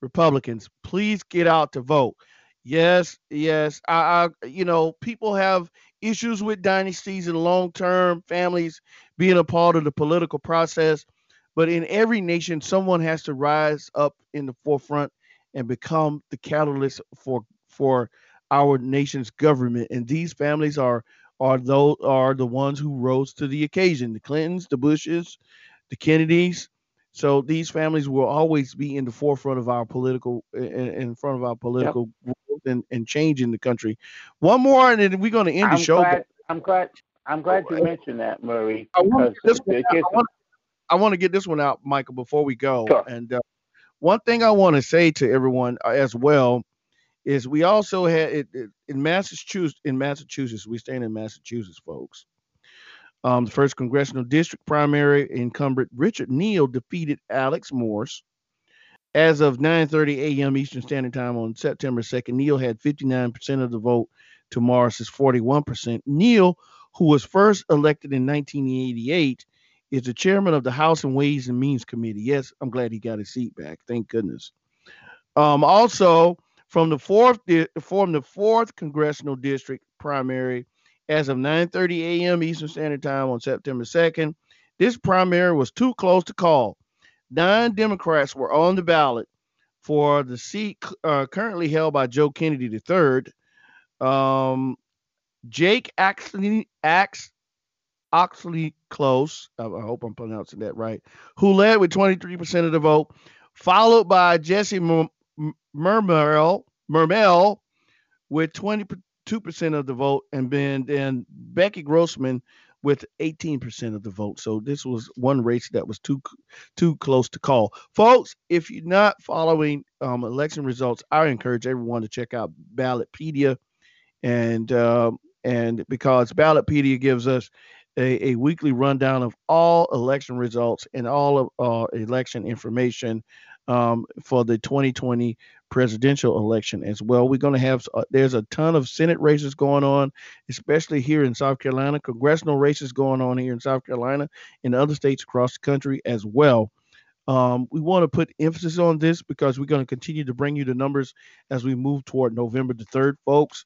Republicans. Please get out to vote. Yes, yes. I, I you know, people have issues with dynasties and long-term families being a part of the political process. But in every nation, someone has to rise up in the forefront and become the catalyst for for our nation's government. And these families are are those are the ones who rose to the occasion: the Clintons, the Bushes, the Kennedys. So these families will always be in the forefront of our political, in, in front of our political yep. growth and, and change in the country. One more, and then we're going to end I'm the show. Glad, I'm glad. I'm glad you mentioned that, Murray. I want, this one, I, want, I want to get this one out, Michael, before we go. Sure. And uh, one thing I want to say to everyone uh, as well is we also had it, it, in Massachusetts. In Massachusetts, we stand in Massachusetts, folks. Um, the first congressional district primary incumbent Richard Neal defeated Alex Morse. As of 9:30 a.m. Eastern Standard Time on September 2nd, Neal had 59% of the vote to Morris's 41%. Neal, who was first elected in 1988, is the chairman of the House and Ways and Means Committee. Yes, I'm glad he got his seat back. Thank goodness. Um, also, from the fourth from the fourth congressional district primary, as of 9:30 a.m. Eastern Standard Time on September 2nd. This primary was too close to call. Nine Democrats were on the ballot for the seat uh, currently held by Joe Kennedy III. Um, Jake Axley, Ax, Oxley Close, I, I hope I'm pronouncing that right, who led with 23% of the vote, followed by Jesse Mermell, Mermell with 20 2% of the vote, and then, then Becky Grossman with 18% of the vote. So this was one race that was too too close to call. Folks, if you're not following um, election results, I encourage everyone to check out Ballotpedia, and uh, and because Ballotpedia gives us a, a, weekly rundown of all election results and all of uh, election information um, for the 2020 presidential election as well. We're going to have uh, there's a ton of Senate races going on, especially here in South Carolina. Congressional races going on here in South Carolina and other states across the country as well. Um, we want to put emphasis on this because we're going to continue to bring you the numbers as we move toward November the 3rd, folks.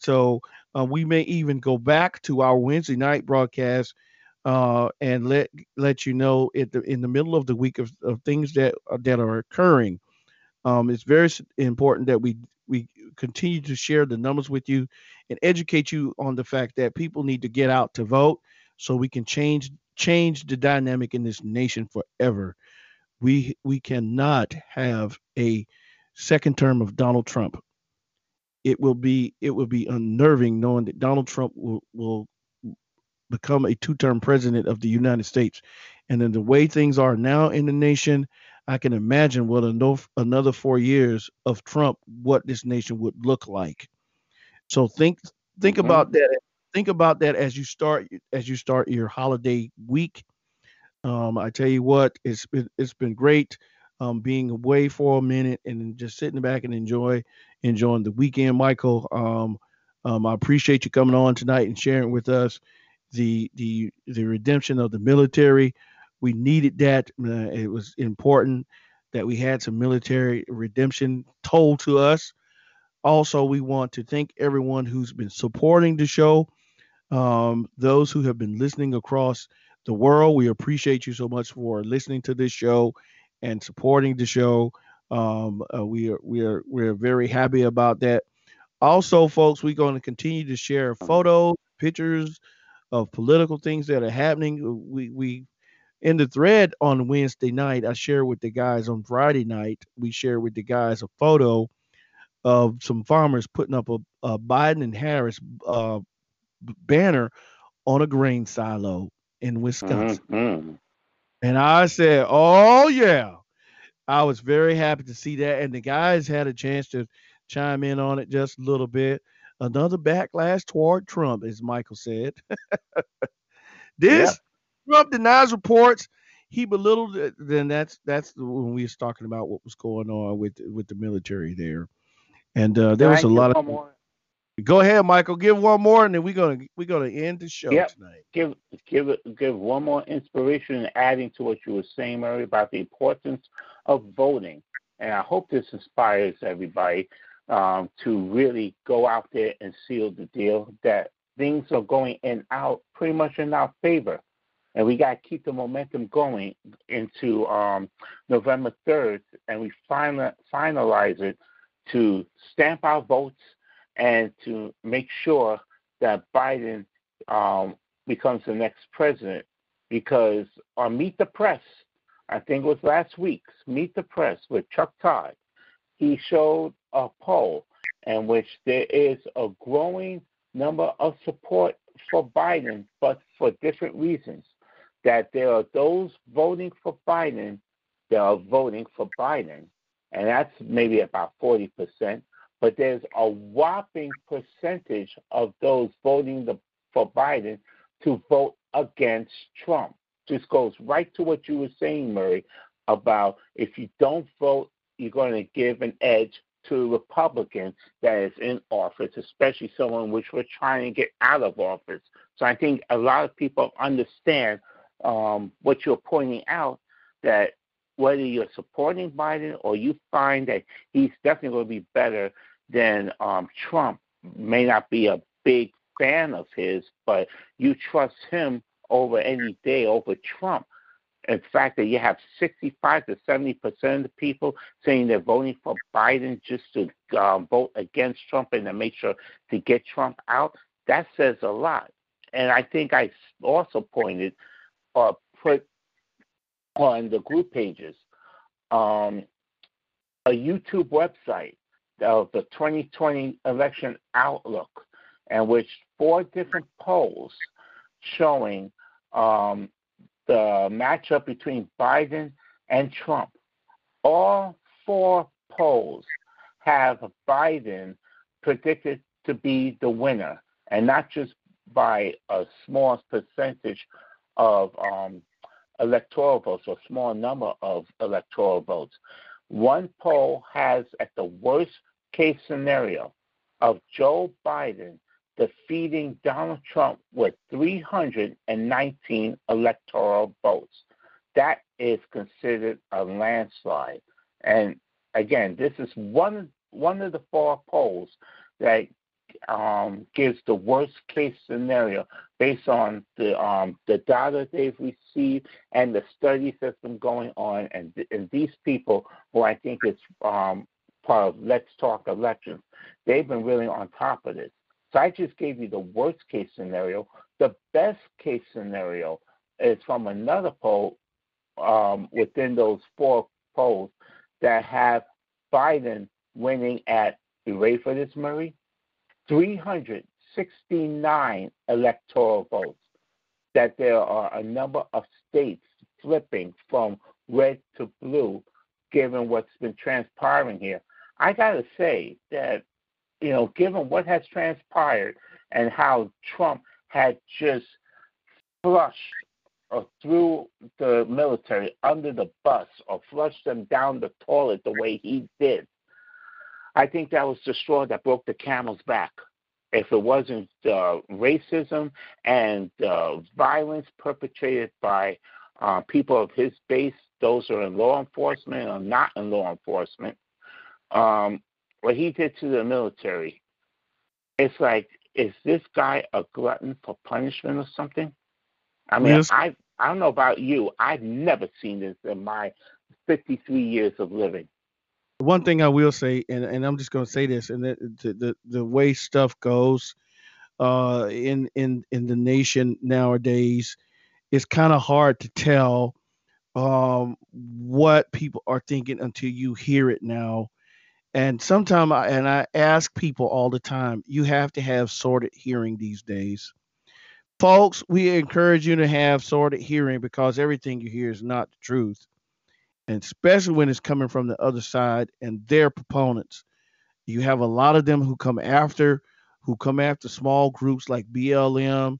So uh, we may even go back to our Wednesday night broadcast uh, and let let you know the, in the middle of the week of, of things that uh, that are occurring. Um, it's very important that we we continue to share the numbers with you and educate you on the fact that people need to get out to vote so we can change change the dynamic in this nation forever. We we cannot have a second term of Donald Trump. It will be it will be unnerving knowing that Donald Trump will will become a two-term president of the United States. And then the way things are now in the nation, I can imagine what another four years of Trump, what this nation would look like. So think think mm-hmm. about that. Think about that as you start as you start your holiday week. Um, I tell you what, it's been it's been great um, being away for a minute and just sitting back and enjoy enjoying the weekend. Michael, um, um, I appreciate you coming on tonight and sharing with us the the the redemption of the military. We needed that. Uh, it was important that we had some military redemption told to us. Also, we want to thank everyone who's been supporting the show. Um, those who have been listening across the world, we appreciate you so much for listening to this show and supporting the show. Um, uh, we are we are we are very happy about that. Also, folks, we're going to continue to share photos, pictures, of political things that are happening. Uh, we we in the thread on Wednesday night, I share with the guys on Friday night. We share with the guys a photo of some farmers putting up a, a Biden and Harris uh, banner on a grain silo in Wisconsin. Mm-hmm. And I said, "Oh yeah." I was very happy to see that, and the guys had a chance to chime in on it just a little bit another backlash toward Trump, as Michael said. [laughs] this yep. Trump denies reports. He belittled it. Then that's that's when we was talking about what was going on with with the military there, and uh, there was a lot of. More? Go ahead, Michael. Give one more, and then we're gonna we're gonna end the show yep. tonight. Give give give one more inspiration, and adding to what you were saying, Murray, about the importance of voting. And I hope this inspires everybody um, to really go out there and seal the deal that things are going in out pretty much in our favor. And we got to keep the momentum going into um, November 3rd, and we final, finalize it to stamp our votes and to make sure that Biden um, becomes the next president. Because on Meet the Press, I think it was last week's Meet the Press with Chuck Todd, he showed a poll in which there is a growing number of support for Biden, but for different reasons. That there are those voting for Biden that are voting for Biden, and that's maybe about 40%. But there's a whopping percentage of those voting the, for Biden to vote against Trump. This goes right to what you were saying, Murray, about if you don't vote, you're going to give an edge to a Republican that is in office, especially someone which we're trying to get out of office. So I think a lot of people understand um, what you're pointing out that whether you're supporting Biden or you find that he's definitely going to be better than um, Trump, may not be a big fan of his, but you trust him over any day over Trump in fact that you have 65 to 70 percent of people saying they're voting for Biden just to um, vote against Trump and to make sure to get Trump out, that says a lot. And I think I also pointed or put on the group pages um, a YouTube website of the 2020 election outlook, in which four different polls showing um, the matchup between Biden and Trump. All four polls have Biden predicted to be the winner, and not just by a small percentage of um, electoral votes or small number of electoral votes. One poll has, at the worst case scenario, of Joe Biden defeating Donald Trump with 319 electoral votes. That is considered a landslide. And again, this is one one of the four polls that um, gives the worst case scenario based on the um, the data they've received and the studies that's been going on, and, and these people who I think is um, part of Let's Talk Elections, they've been really on top of this. So I just gave you the worst case scenario. The best case scenario is from another poll um, within those four polls that have Biden winning at, you ready for this, Murray? 369 electoral votes. That there are a number of states flipping from red to blue, given what's been transpiring here. I got to say that you know, given what has transpired and how Trump had just flushed or threw the military under the bus or flushed them down the toilet the way he did, I think that was the straw that broke the camel's back. If it wasn't uh, racism and uh, violence perpetrated by uh, people of his base, those who are in law enforcement or not in law enforcement, um, what he did to the military, it's like, is this guy a glutton for punishment or something? I mean, yes. I I don't know about you. I've never seen this in my 53 years of living. One thing I will say, and, and I'm just going to say this, and the, the the way stuff goes uh, in in in the nation nowadays, it's kind of hard to tell um, what people are thinking until you hear it now and sometimes I, and I ask people all the time, you have to have sorted hearing these days. Folks, we encourage you to have sorted hearing because everything you hear is not the truth. And especially when it's coming from the other side and their proponents. You have a lot of them who come after, who come after small groups like BLM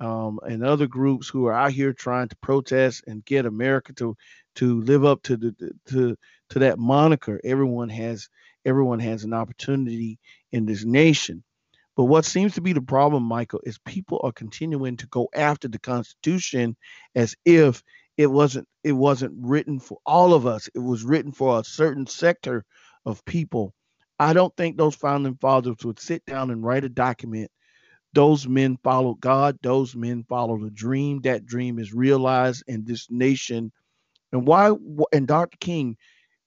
um, and other groups who are out here trying to protest and get America to to live up to the to to that moniker. Everyone has everyone has an opportunity in this nation. But what seems to be the problem, Michael, is people are continuing to go after the Constitution as if it wasn't it wasn't written for all of us. It was written for a certain sector of people. I don't think those founding fathers would sit down and write a document Those men followed God. Those men followed a dream. That dream is realized in this nation. And why? And Dr. King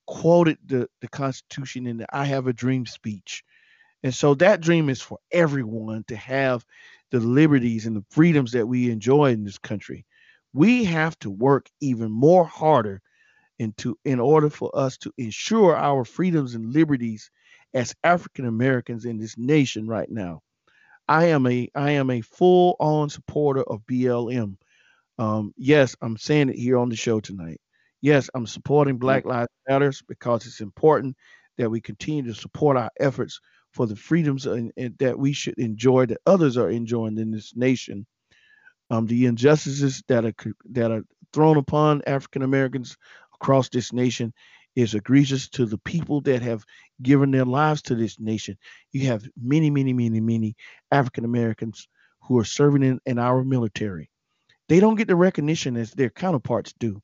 quoted the, the Constitution in the I Have a Dream speech. And so that dream is for everyone to have the liberties and the freedoms that we enjoy in this country. We have to work even more harder into in order for us to ensure our freedoms and liberties as African Americans in this nation right now. I am a I am a full on supporter of BLM. Um, yes, I'm saying it here on the show tonight. Yes, I'm supporting Black Lives Matters because it's important that we continue to support our efforts for the freedoms and, and that we should enjoy that others are enjoying in this nation. Um, the injustices that are that are thrown upon African Americans across this nation is egregious to the people that have given their lives to this nation. You have many, many, many, many African Americans who are serving in, in our military. They don't get the recognition as their counterparts do,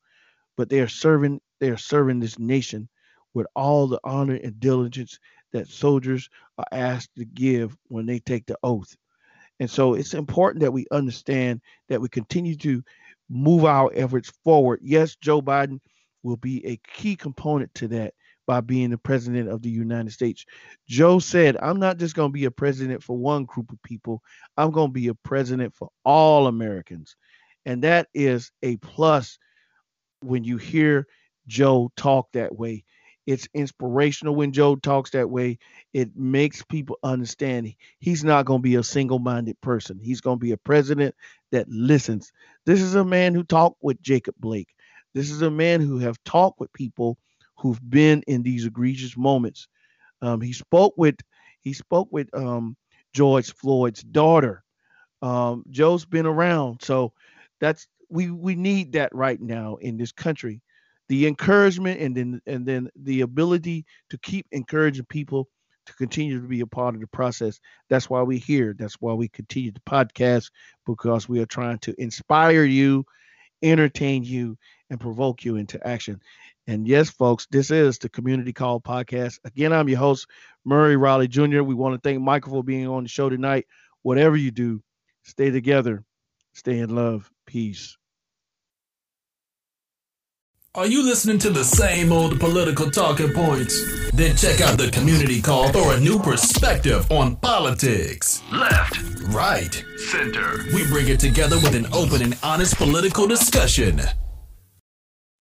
but they are serving, they are serving this nation with all the honor and diligence that soldiers are asked to give when they take the oath. And so it's important that we understand that we continue to move our efforts forward. Yes, Joe Biden will be a key component to that by being the president of the United States. Joe said, I'm not just going to be a president for one group of people, I'm going to be a president for all Americans. And that is a plus when you hear Joe talk that way. It's inspirational when Joe talks that way. It makes people understand he's not going to be a single minded person. He's going to be a president that listens. This is a man who talked with Jacob Blake. This is a man who have talked with people who've been in these egregious moments. Um, he spoke with he spoke with um, George Floyd's daughter. Um, Joe's been around, so that's we we need that right now in this country. The encouragement and then and then the ability to keep encouraging people to continue to be a part of the process. That's why we're here. That's why we continue the podcast because we are trying to inspire you, entertain you, and provoke you into action. And yes, folks, this is the Community Call Podcast. Again, I'm your host, Murray Riley Jr. We want to thank Michael for being on the show tonight. Whatever you do, stay together, stay in love, peace. Are you listening to the same old political talking points? Then check out the community call for a new perspective on politics. Left, right, center. We bring it together with an open and honest political discussion.